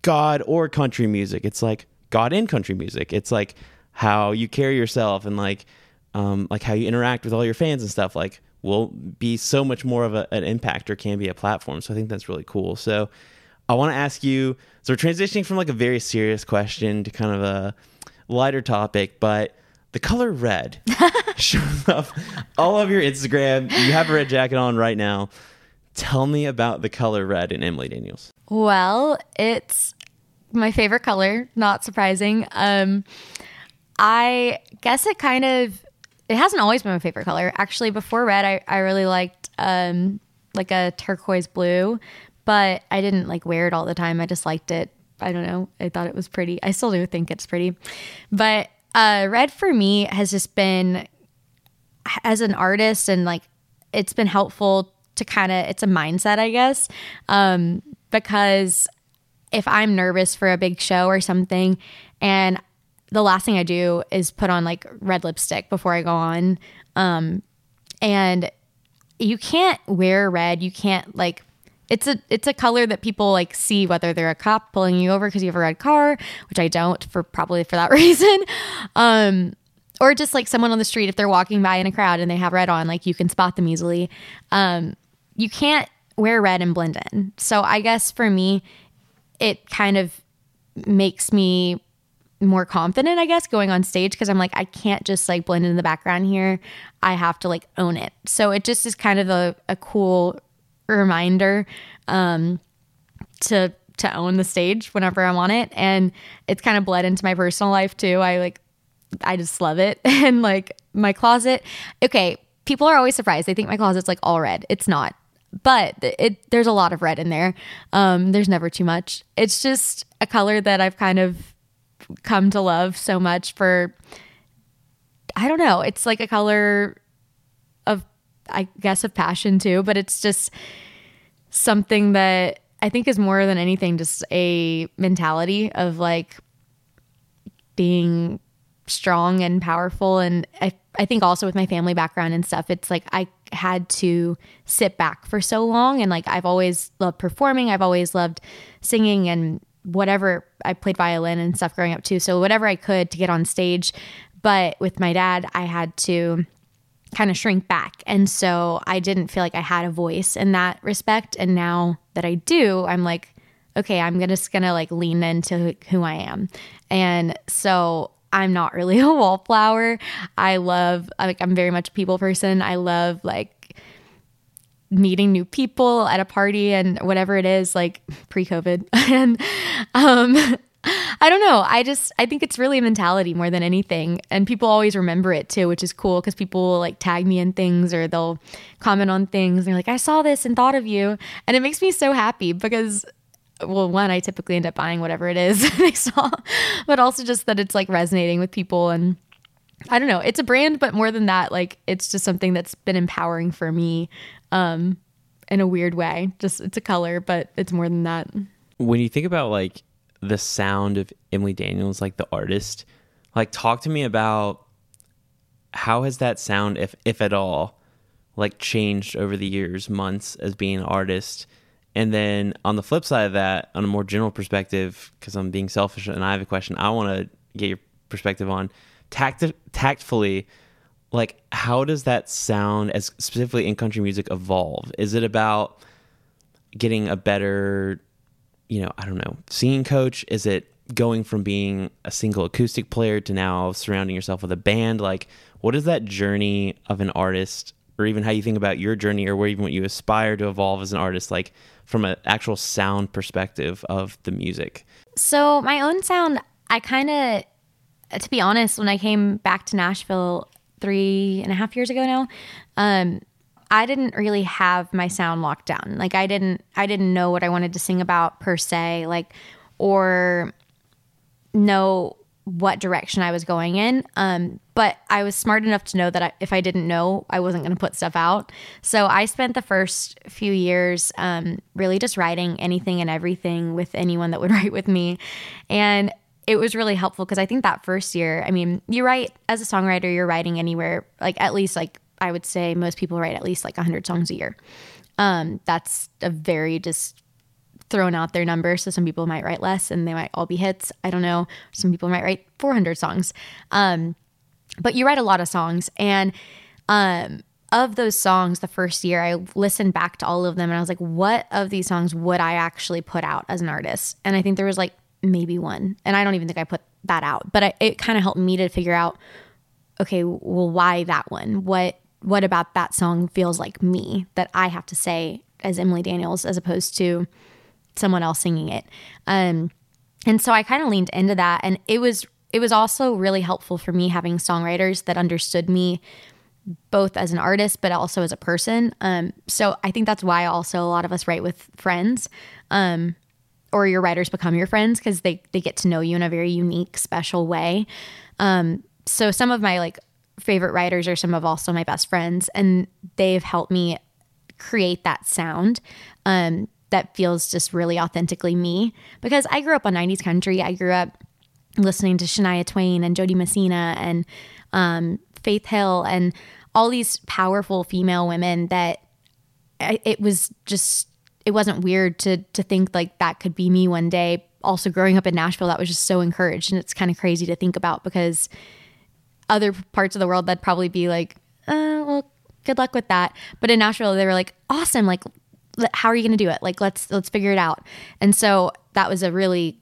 S2: god or country music. It's like god in country music. It's like how you carry yourself and like um, like how you interact with all your fans and stuff like will be so much more of a, an impact or can be a platform. So i think that's really cool. So i want to ask you so we're transitioning from like a very serious question to kind of a lighter topic but the color red. Shows up all over your Instagram. You have a red jacket on right now. Tell me about the color red in Emily Daniels.
S1: Well, it's my favorite color, not surprising. Um, I guess it kind of it hasn't always been my favorite color. Actually, before red, I, I really liked um, like a turquoise blue, but I didn't like wear it all the time. I just liked it. I don't know. I thought it was pretty. I still do think it's pretty. But uh, red for me has just been as an artist and like it's been helpful to kind of it's a mindset, I guess. Um, because if I'm nervous for a big show or something and the last thing I do is put on like red lipstick before I go on. Um, and you can't wear red. You can't like it's a it's a color that people like see whether they're a cop pulling you over because you have a red car, which I don't for probably for that reason. Um, or just like someone on the street if they're walking by in a crowd and they have red on, like you can spot them easily. Um, you can't wear red and blend in. So I guess for me, it kind of makes me more confident, I guess, going on stage because I'm like, I can't just like blend in the background here. I have to like own it. So it just is kind of a, a cool reminder um, to to own the stage whenever I'm on it. And it's kind of bled into my personal life too. I like I just love it. And like my closet, okay, people are always surprised. They think my closet's like all red. It's not. But it there's a lot of red in there. Um, there's never too much. It's just a color that I've kind of come to love so much for I don't know, it's like a color of I guess of passion too, but it's just something that I think is more than anything just a mentality of like being strong and powerful and I I think also with my family background and stuff it's like I had to sit back for so long and like I've always loved performing I've always loved singing and whatever I played violin and stuff growing up too. So whatever I could to get on stage. But with my dad, I had to kind of shrink back. And so I didn't feel like I had a voice in that respect. And now that I do, I'm like, okay, I'm just gonna like lean into who I am. And so I'm not really a wallflower. I love like I'm very much a people person. I love like meeting new people at a party and whatever it is, like pre COVID. and um, I don't know. I just I think it's really a mentality more than anything, and people always remember it too, which is cool because people like tag me in things or they'll comment on things. And they're like, "I saw this and thought of you," and it makes me so happy because. Well, one, I typically end up buying whatever it is they saw, but also just that it's like resonating with people and I don't know. It's a brand, but more than that, like it's just something that's been empowering for me um, in a weird way. Just it's a color, but it's more than that.
S2: When you think about like the sound of Emily Daniels, like the artist, like talk to me about how has that sound, if if at all, like changed over the years, months as being an artist. And then on the flip side of that, on a more general perspective, because I'm being selfish and I have a question, I want to get your perspective on tact tactfully like how does that sound as specifically in country music evolve? Is it about getting a better you know i don't know singing coach? Is it going from being a single acoustic player to now surrounding yourself with a band? Like what is that journey of an artist or even how you think about your journey or where even what you aspire to evolve as an artist like from an actual sound perspective of the music
S1: so my own sound i kind of to be honest when i came back to nashville three and a half years ago now, um, I didn't really have my sound locked down. Like I didn't I didn't know what I wanted to sing about per se, like or know what direction I was going in. Um, but I was smart enough to know that I, if I didn't know, I wasn't going to put stuff out. So I spent the first few years um, really just writing anything and everything with anyone that would write with me. And it was really helpful because I think that first year, I mean, you write as a songwriter, you're writing anywhere, like at least like I would say most people write at least like 100 songs a year. Um, that's a very just thrown out their number. So some people might write less and they might all be hits. I don't know. Some people might write 400 songs. Um, but you write a lot of songs. And um, of those songs, the first year, I listened back to all of them and I was like, what of these songs would I actually put out as an artist? And I think there was like maybe one. And I don't even think I put that out, but I, it kind of helped me to figure out okay, well, why that one? What what about that song feels like me that I have to say as Emily Daniels as opposed to someone else singing it? Um, and so I kind of leaned into that, and it was it was also really helpful for me having songwriters that understood me both as an artist but also as a person. Um, so I think that's why also a lot of us write with friends. Um, or your writers become your friends because they they get to know you in a very unique, special way. Um, so some of my like favorite writers are some of also my best friends, and they've helped me create that sound um, that feels just really authentically me. Because I grew up on '90s country. I grew up listening to Shania Twain and Jo Dee Messina and um, Faith Hill and all these powerful female women that I, it was just it wasn't weird to to think like that could be me one day. Also growing up in Nashville, that was just so encouraged, and it's kind of crazy to think about because other parts of the world that'd probably be like, uh, well, good luck with that. But in Nashville, they were like, awesome, like how are you going to do it? Like let's let's figure it out. And so that was a really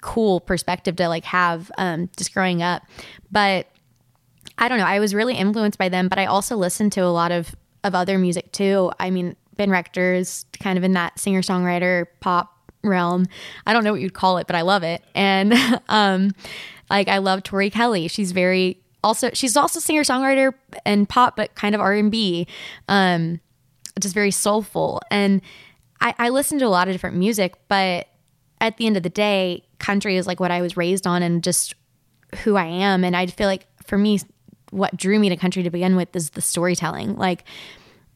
S1: cool perspective to like have um, just growing up. But I don't know, I was really influenced by them, but I also listened to a lot of of other music too. I mean, Ben Rector is kind of in that singer songwriter pop realm. I don't know what you'd call it, but I love it. And um, like I love Tori Kelly. She's very also she's also singer songwriter and pop, but kind of R and B, um, just very soulful. And I, I listen to a lot of different music, but at the end of the day, country is like what I was raised on and just who I am. And I feel like for me, what drew me to country to begin with is the storytelling. Like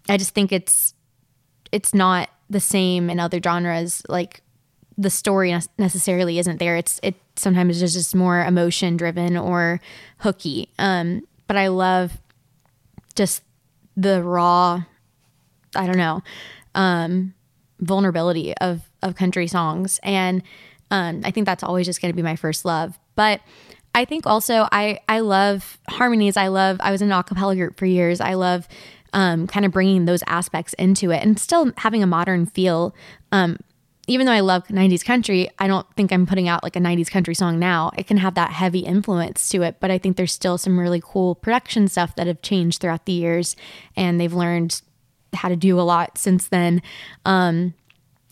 S1: I just think it's it's not the same in other genres. Like the story necessarily isn't there. It's it sometimes is just more emotion driven or hooky. Um, but I love just the raw, I don't know, um, vulnerability of of country songs, and um, I think that's always just going to be my first love. But I think also I I love harmonies. I love I was in an acapella group for years. I love um, kind of bringing those aspects into it and still having a modern feel. Um, even though I love 90s country, I don't think I'm putting out like a 90s country song now. It can have that heavy influence to it, but I think there's still some really cool production stuff that have changed throughout the years and they've learned how to do a lot since then. Um,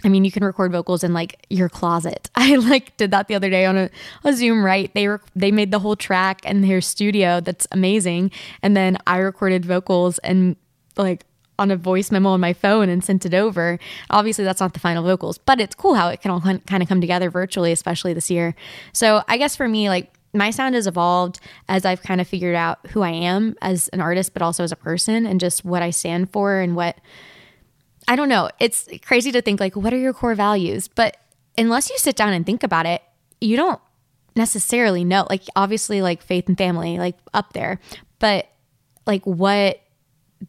S1: I mean, you can record vocals in like your closet. I like did that the other day on a, a Zoom. Right? They were they made the whole track in their studio. That's amazing. And then I recorded vocals and like on a voice memo on my phone and sent it over. Obviously, that's not the final vocals, but it's cool how it can all kind of come together virtually, especially this year. So, I guess for me, like my sound has evolved as I've kind of figured out who I am as an artist, but also as a person and just what I stand for and what I don't know. It's crazy to think, like, what are your core values? But unless you sit down and think about it, you don't necessarily know. Like, obviously, like faith and family, like up there, but like, what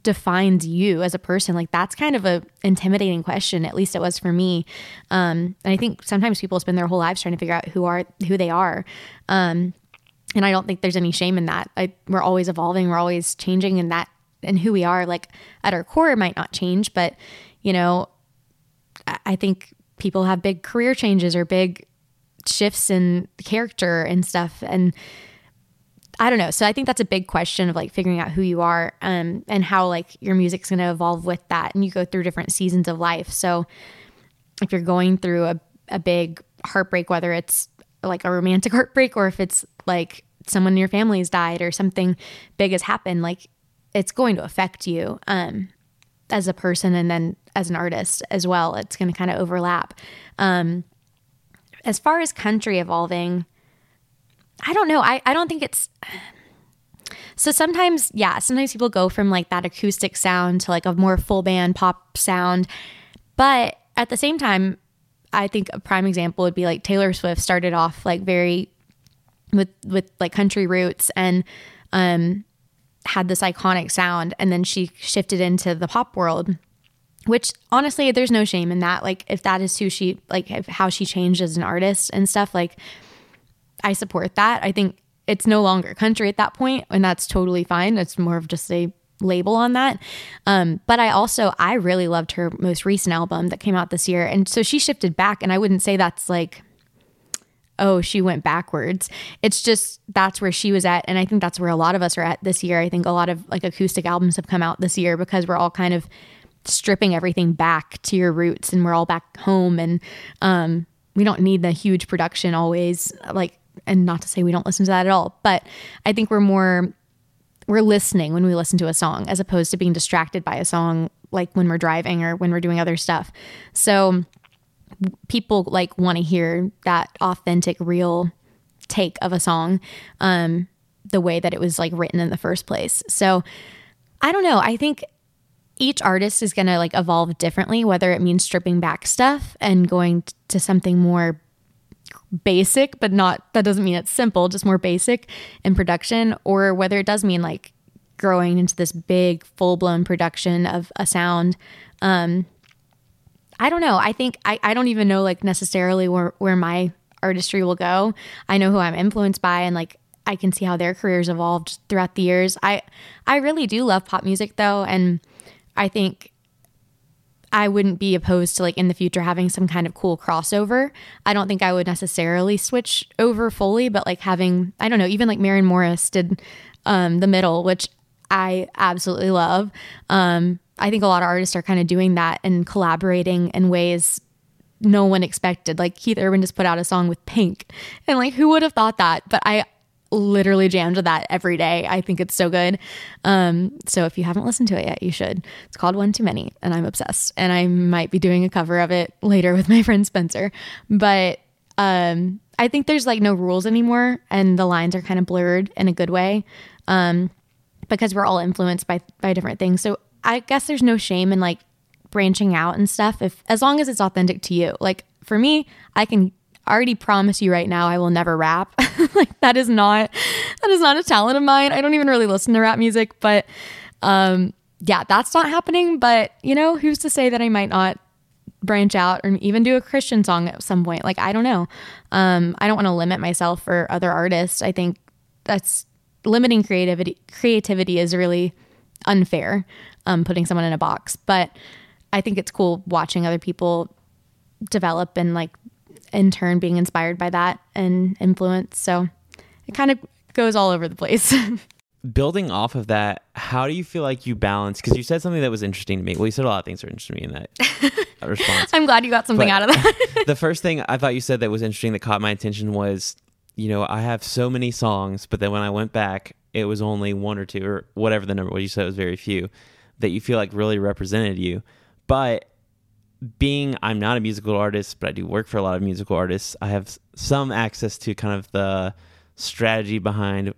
S1: defines you as a person like that's kind of a intimidating question at least it was for me. Um and i think sometimes people spend their whole lives trying to figure out who are who they are. Um and i don't think there's any shame in that. I, we're always evolving we're always changing and that and who we are like at our core might not change but you know i think people have big career changes or big shifts in character and stuff. And I don't know. So I think that's a big question of like figuring out who you are um, and how like your music's going to evolve with that. And you go through different seasons of life. So if you're going through a, a big heartbreak, whether it's like a romantic heartbreak or if it's like someone in your family has died or something big has happened, like it's going to affect you um, as a person and then as an artist as well. It's going to kind of overlap. Um, as far as country evolving, I don't know. I, I don't think it's. So sometimes, yeah, sometimes people go from like that acoustic sound to like a more full band pop sound. But at the same time, I think a prime example would be like Taylor Swift started off like very with with like country roots and um had this iconic sound and then she shifted into the pop world which honestly there's no shame in that like if that is who she like how she changed as an artist and stuff like I support that. I think it's no longer country at that point, and that's totally fine. It's more of just a label on that. Um, but I also I really loved her most recent album that came out this year, and so she shifted back. And I wouldn't say that's like oh, she went backwards. It's just that's where she was at. And I think that's where a lot of us are at this year. I think a lot of like acoustic albums have come out this year because we're all kind of stripping everything back to your roots and we're all back home and um, we don't need the huge production always like and not to say we don't listen to that at all but i think we're more we're listening when we listen to a song as opposed to being distracted by a song like when we're driving or when we're doing other stuff. So people like want to hear that authentic real take of a song um the way that it was like written in the first place. So i don't know. I think each artist is going to like evolve differently whether it means stripping back stuff and going to something more basic but not that doesn't mean it's simple just more basic in production or whether it does mean like growing into this big full-blown production of a sound. Um i don't know. I think i, I don't even know like necessarily where, where my artistry will go. I know who i'm influenced by and like i can see how their careers evolved throughout the years. I i really do love pop music though and I think I wouldn't be opposed to like in the future having some kind of cool crossover. I don't think I would necessarily switch over fully, but like having I don't know, even like Maren Morris did um, the middle, which I absolutely love. Um, I think a lot of artists are kind of doing that and collaborating in ways no one expected. Like Keith Urban just put out a song with Pink, and like who would have thought that? But I literally jammed to that every day. I think it's so good. Um, so if you haven't listened to it yet, you should. It's called One Too Many, and I'm obsessed. And I might be doing a cover of it later with my friend Spencer. But um, I think there's like no rules anymore, and the lines are kind of blurred in a good way um, because we're all influenced by by different things. So I guess there's no shame in like branching out and stuff if as long as it's authentic to you. Like for me, I can already promise you right now I will never rap. like that is not that is not a talent of mine. I don't even really listen to rap music, but um yeah, that's not happening, but you know, who's to say that I might not branch out or even do a Christian song at some point? Like I don't know. Um I don't want to limit myself for other artists. I think that's limiting creativity creativity is really unfair um putting someone in a box, but I think it's cool watching other people develop and like in turn being inspired by that and influence. So it kind of goes all over the place.
S2: Building off of that, how do you feel like you balance? Because you said something that was interesting to me. Well, you said a lot of things are interesting to me in that response.
S1: I'm glad you got something but out of that.
S2: the first thing I thought you said that was interesting that caught my attention was, you know, I have so many songs, but then when I went back, it was only one or two or whatever the number was. You said it was very few that you feel like really represented you. But being I'm not a musical artist, but I do work for a lot of musical artists, I have some access to kind of the strategy behind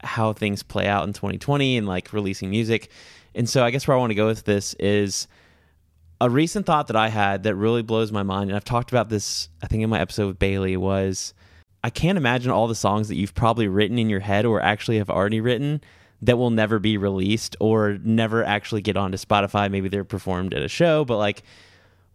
S2: how things play out in 2020 and like releasing music. And so I guess where I want to go with this is a recent thought that I had that really blows my mind and I've talked about this I think in my episode with Bailey was I can't imagine all the songs that you've probably written in your head or actually have already written that will never be released or never actually get onto Spotify. Maybe they're performed at a show, but like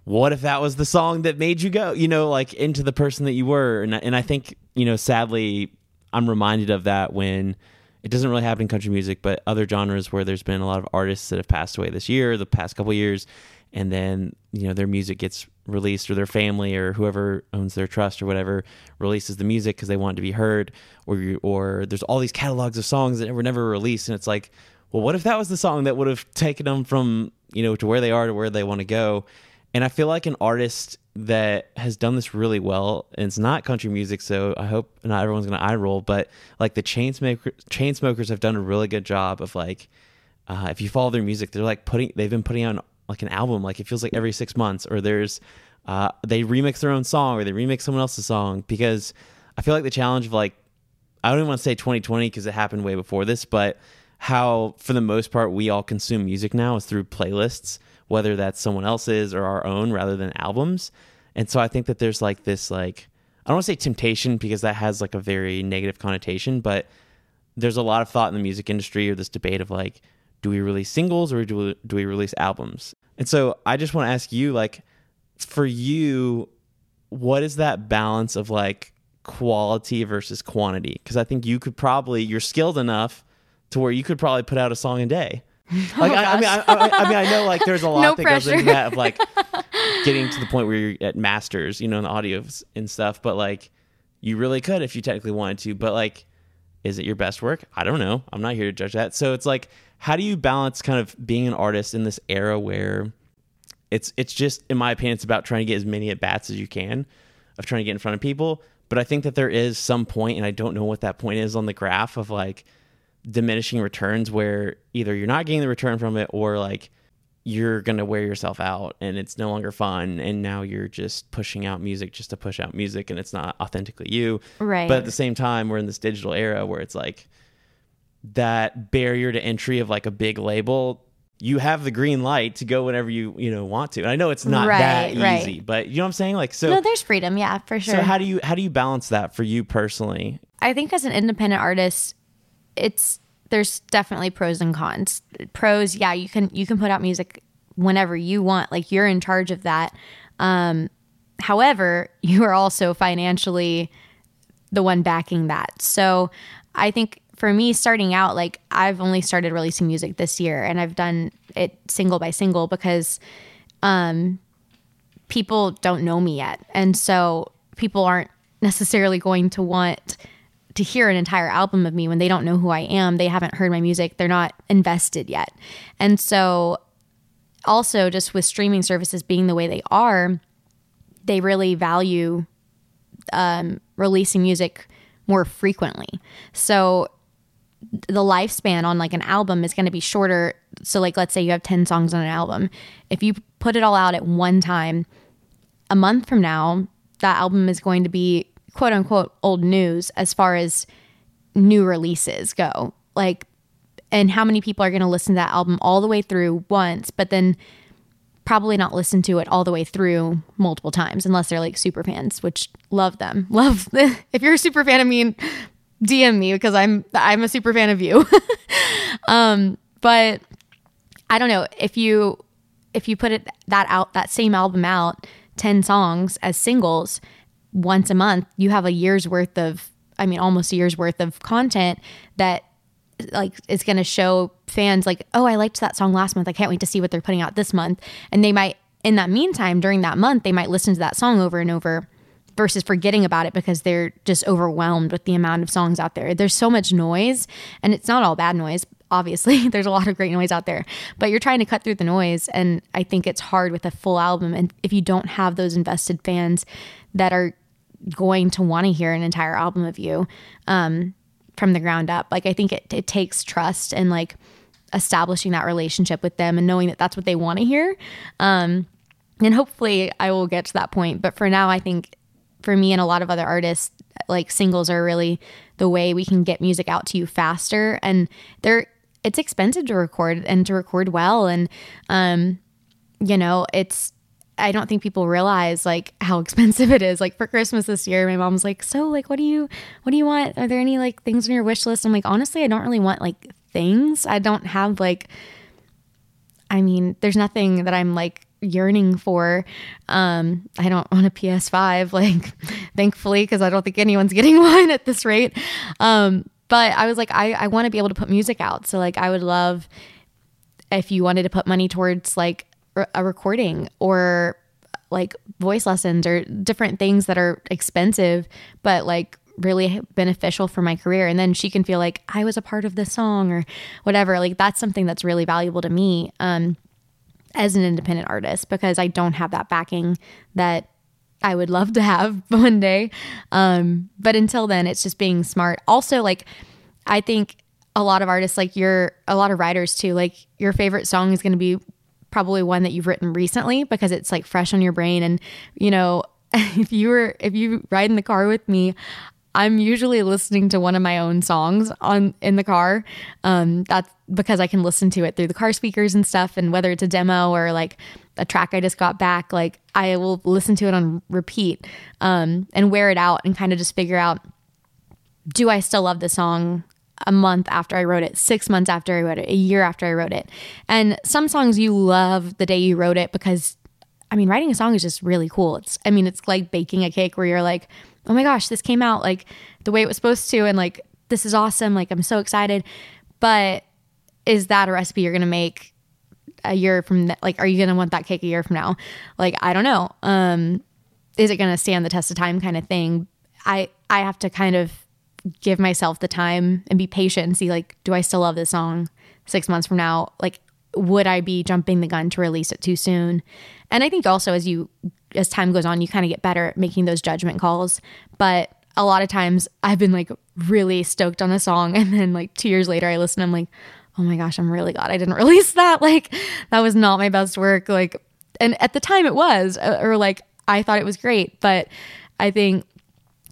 S2: what if that was the song that made you go, you know, like into the person that you were? And, and I think, you know, sadly, I'm reminded of that when it doesn't really happen in country music, but other genres where there's been a lot of artists that have passed away this year, the past couple years, and then, you know, their music gets released or their family or whoever owns their trust or whatever releases the music because they want it to be heard or you, or there's all these catalogs of songs that were never released and it's like well what if that was the song that would have taken them from you know to where they are to where they want to go and I feel like an artist that has done this really well, and it's not country music, so I hope not everyone's gonna eye roll, but like the Chainsmokers, chain smokers have done a really good job of like, uh, if you follow their music, they're like putting, they've been putting out like an album, like it feels like every six months, or there's, uh, they remix their own song or they remix someone else's song because I feel like the challenge of like, I don't even want to say 2020 because it happened way before this, but how for the most part we all consume music now is through playlists whether that's someone else's or our own rather than albums. And so I think that there's like this like I don't want to say temptation because that has like a very negative connotation, but there's a lot of thought in the music industry or this debate of like do we release singles or do we, do we release albums? And so I just want to ask you like for you what is that balance of like quality versus quantity? Because I think you could probably you're skilled enough to where you could probably put out a song a day. Like oh, I, I, mean, I, I, mean, I know like there's a lot no that pressure. goes into that of like getting to the point where you're at masters, you know, in the audio and stuff. But like, you really could if you technically wanted to, but like, is it your best work? I don't know. I'm not here to judge that. So it's like, how do you balance kind of being an artist in this era where it's it's just, in my opinion, it's about trying to get as many at bats as you can of trying to get in front of people. But I think that there is some point, and I don't know what that point is on the graph of like diminishing returns where either you're not getting the return from it or like you're going to wear yourself out and it's no longer fun and now you're just pushing out music just to push out music and it's not authentically you
S1: Right.
S2: but at the same time we're in this digital era where it's like that barrier to entry of like a big label you have the green light to go whenever you you know want to and i know it's not that
S1: Right, right.
S2: easy but you know what i'm saying like so
S1: no, there's freedom. Yeah, for sure.
S2: so how do you how do you balance that for you personally
S1: I think as an independent artist, it's there's definitely pros and cons. Pros, yeah, you can you can put out music whenever you want, like you're in charge of that. Um, however, you are also financially the one backing that. So I think for me, starting out, like I've only started releasing music this year, and I've done it single by single because um, people don't know me yet, and so people aren't necessarily going to want to hear an entire album of me when they don't know who I am. They haven't heard my music. They're not invested yet. And so also just with streaming services being the way they are, they really value um, releasing music more frequently. So the lifespan on like an album is going to be shorter. So like let's say you have 10 songs on an album. If you put it all out at one time, a month from now, that album is going to be quote unquote old news as far as new releases go. Like, and how many people are going to listen to that album all the way through once, but then probably not listen to it all the way through multiple times unless they're like super fans, which love them. Love if you're a super fan of me, DM me because I'm I'm a super fan of you. um, but I don't know if you if you put it that out that same album out 10 songs as singles once a month you have a year's worth of i mean almost a year's worth of content that like is going to show fans like oh i liked that song last month. I can't wait to see what they're putting out this month. And they might in that meantime during that month they might listen to that song over and over versus forgetting about it because they're just overwhelmed with the amount of songs out there. There's so much noise and it's not all bad noise obviously. There's a lot of great noise out there but you're trying to cut through the noise and i think it's hard with a full album. And if you don't have those invested fans that are going to want to hear an entire album of you um, from the ground up. Like i think it, it takes trust and like establishing that relationship with them and knowing that that's what they want to hear. Um, and hopefully i will get to that point. But for now i think for me and a lot of other artists like singles are really the way we can get music out to you faster. And they're it's expensive to record and to record well. And um you know it's I don't think people realize like how expensive it is. Like for Christmas this year, my mom was like, "So, like, what do you, what do you want? Are there any like things on your wish list?" I'm like, honestly, I don't really want like things. I don't have like, I mean, there's nothing that I'm like yearning for. Um, I don't want a PS5, like, thankfully, because I don't think anyone's getting one at this rate. Um, but I was like, I, I want to be able to put music out. So like, I would love if you wanted to put money towards like a recording or like voice lessons or different things that are expensive, but like really beneficial for my career. And then she can feel like I was a part of this song or whatever. Like that's something that's really valuable to me. Um, as an independent artist because I don't have that backing that I would love to have one day. Um, but until then, it's just being smart. Also, like, I think a lot of artists, like you're, a lot of writers too, like your favorite song is going to be probably one that you've written recently because it's like fresh on your brain. And, you know, if you were, if you ride in the car with me, I'm usually listening to one of my own songs on in the car. Um, that's because I can listen to it through the car speakers and stuff. And whether it's a demo or like a track I just got back, like I will listen to it on repeat um, and wear it out and kind of just figure out do I still love the song a month after I wrote it, six months after I wrote it, a year after I wrote it. And some songs you love the day you wrote it because I mean, writing a song is just really cool. It's, I mean, it's like baking a cake where you're like, oh my gosh, this came out like the way it was supposed to. And like, this is awesome. Like, I'm so excited. But is that a recipe you're going to make a year from, like, are you going to want that cake a year from now? Like, I don't know. Um, is it going to stand the test of time kind of thing? I I have to kind of give myself the time and be patient and see like, do I still love this song six months from now? Like, would I be jumping the gun to release it too soon? And I think also as you as time goes on, you kind of get better at making those judgment calls. But a lot of times I've been like really stoked on a song and then like two years later I listen, I'm like, oh my gosh, I'm really glad I didn't release that. Like that was not my best work. Like and at the time it was, uh, or like I thought it was great, but I think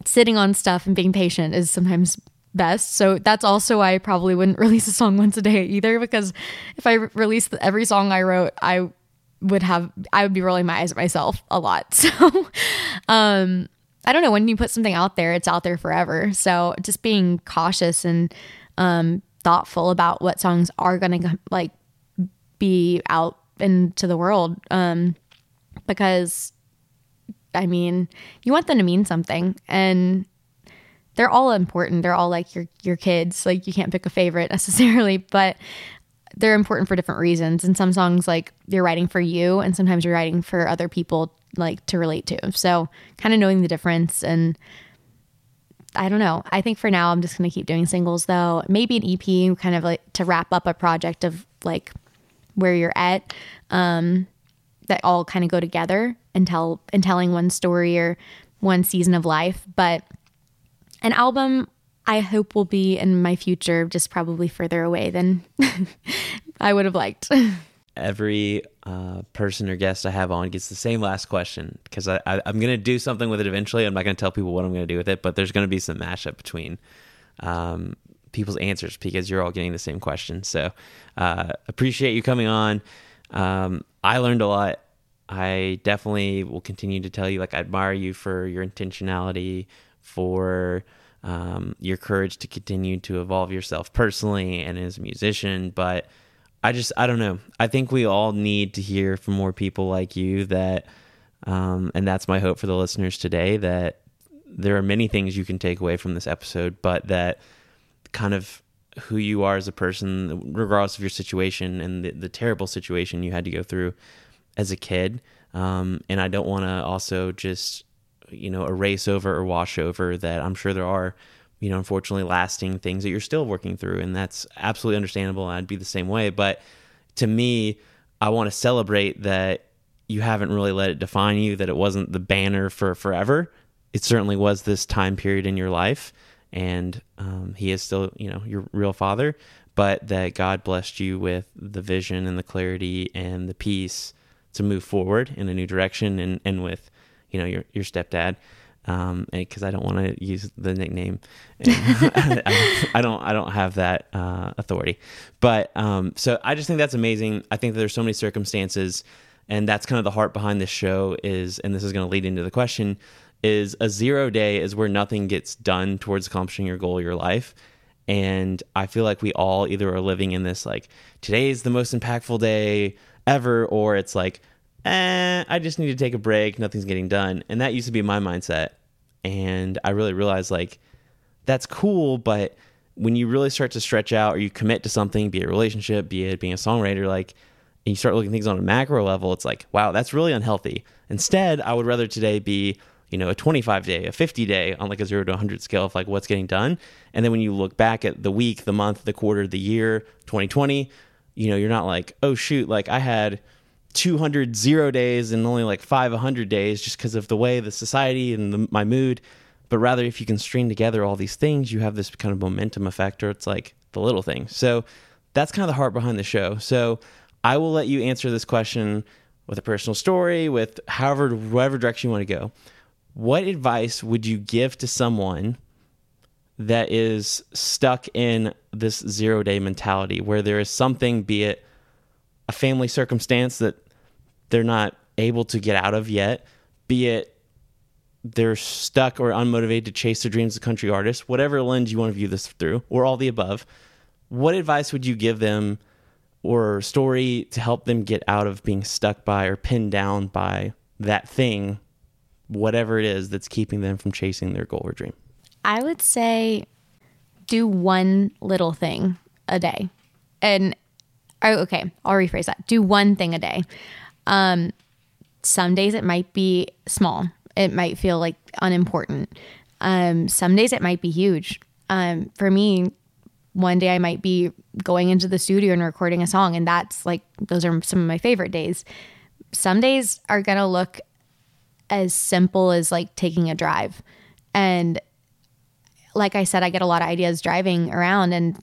S1: sitting on stuff and being patient is sometimes best. So that's also why I probably wouldn't release a song once a day either, because if I re- released every song I wrote, I would have, I would be rolling my eyes at myself a lot. So, um, I don't know when you put something out there, it's out there forever. So just being cautious and, um, thoughtful about what songs are going to like be out into the world. Um, because I mean, you want them to mean something and they're all important. They're all like your your kids. Like you can't pick a favorite necessarily, but they're important for different reasons. And some songs like you're writing for you and sometimes you're writing for other people like to relate to. So, kind of knowing the difference and I don't know. I think for now I'm just going to keep doing singles though. Maybe an EP kind of like to wrap up a project of like where you're at. Um that all kind of go together and tell and telling one story or one season of life. But an album I hope will be in my future, just probably further away than I would have liked.
S2: Every uh, person or guest I have on gets the same last question because I, I, am going to do something with it eventually. I'm not going to tell people what I'm going to do with it, but there's going to be some mashup between um, people's answers because you're all getting the same question. So uh, appreciate you coming on. Um, I learned a lot. I definitely will continue to tell you, like, I admire you for your intentionality, for um, your courage to continue to evolve yourself personally and as a musician. But I just, I don't know. I think we all need to hear from more people like you that, um, and that's my hope for the listeners today that there are many things you can take away from this episode, but that kind of who you are as a person, regardless of your situation and the, the terrible situation you had to go through as a kid. Um, and I don't want to also just, you know, erase over or wash over that I'm sure there are, you know, unfortunately lasting things that you're still working through. And that's absolutely understandable. I'd be the same way. But to me, I want to celebrate that you haven't really let it define you, that it wasn't the banner for forever. It certainly was this time period in your life and um, he is still, you know, your real father, but that God blessed you with the vision and the clarity and the peace to move forward in a new direction and, and with, you know, your, your stepdad. Um, because I don't want to use the nickname, I, I, don't, I don't have that uh, authority. But um, so I just think that's amazing. I think that there's so many circumstances, and that's kind of the heart behind this show. Is and this is going to lead into the question: is a zero day is where nothing gets done towards accomplishing your goal, of your life. And I feel like we all either are living in this like today is the most impactful day ever, or it's like, eh, I just need to take a break, nothing's getting done. And that used to be my mindset. And I really realized like that's cool, but when you really start to stretch out or you commit to something, be it a relationship, be it being a songwriter, like and you start looking things on a macro level, it's like, wow, that's really unhealthy. Instead, I would rather today be you know, a 25 day, a 50 day on like a zero to 100 scale of like what's getting done. And then when you look back at the week, the month, the quarter, the year, 2020, you know, you're not like, oh shoot, like I had 200 zero days and only like five 100 days just because of the way the society and the, my mood. But rather, if you can string together all these things, you have this kind of momentum effect, or it's like the little thing. So that's kind of the heart behind the show. So I will let you answer this question with a personal story, with however, whatever direction you want to go what advice would you give to someone that is stuck in this zero day mentality where there is something, be it a family circumstance that they're not able to get out of yet, be it they're stuck or unmotivated to chase their dreams as a country artist, whatever lens you want to view this through, or all the above, what advice would you give them or story to help them get out of being stuck by or pinned down by that thing whatever it is that's keeping them from chasing their goal or dream?
S1: I would say do one little thing a day. And oh, okay, I'll rephrase that. Do one thing a day. Um, some days it might be small. It might feel like unimportant. Um, some days it might be huge. Um, for me, one day I might be going into the studio and recording a song, and that's like, those are some of my favorite days. Some days are to look as simple as like taking a drive. And like I said, I get a lot of ideas driving around, and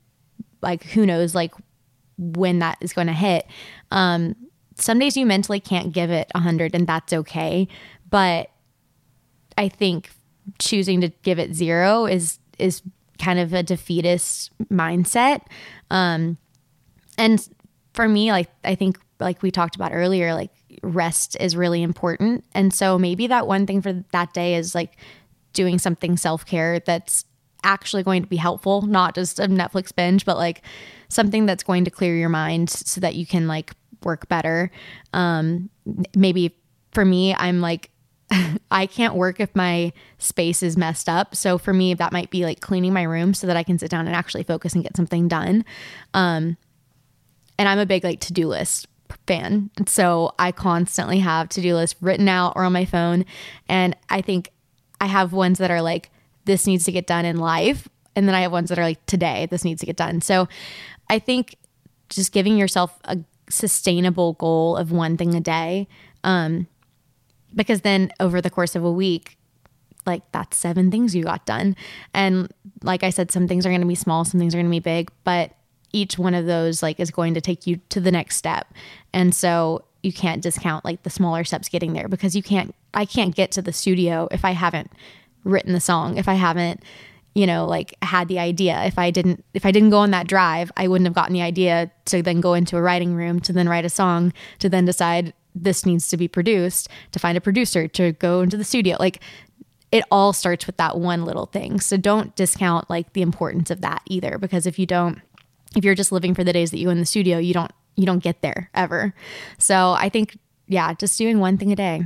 S1: like, who knows, like, when that is going to hit. Um, some days you mentally can't give it 100, and that's okay. But I think choosing to give it zero is is kind of a defeatist mindset. Um, and for me, like I think like we talked about earlier, like rest is really important. And so maybe that one thing for that day is like doing something self-care that's actually going to be helpful, not just a Netflix binge, but like something that's going to clear your mind so that you can like work better. Um, maybe for me, I'm like I can't work if my space is messed up. So for me, that might be like cleaning my room so that I can sit down and actually focus and get something done. Um, and I'm a big like to do list fan. So I constantly have to do lists written out or on my phone. And I think I have ones that are like, this needs to get done in life. And then I have ones that are like, today, this needs to get done. So I think just giving yourself a sustainable goal of one thing a day. Um, because then over the course of a week, like that's seven things you got done. And like I said, some things are going to be small, some things are going to be big, but each one of those like is going to take you to the next step. And so you can't discount like the smaller steps getting there because you can't I can't get to the studio if I haven't written the song, if I haven't you know like had the idea. If i didn't if i didn't go on that drive i wouldn't have gotten the idea to then go into a writing room to then write a song to then decide this needs to be produced to find a producer to go into the studio. Like it all starts with that one little thing. So don't discount like the importance of that either because if you don't if you're just living for the days that you in the studio you don't you don't get there ever. So i think yeah just doing one thing a day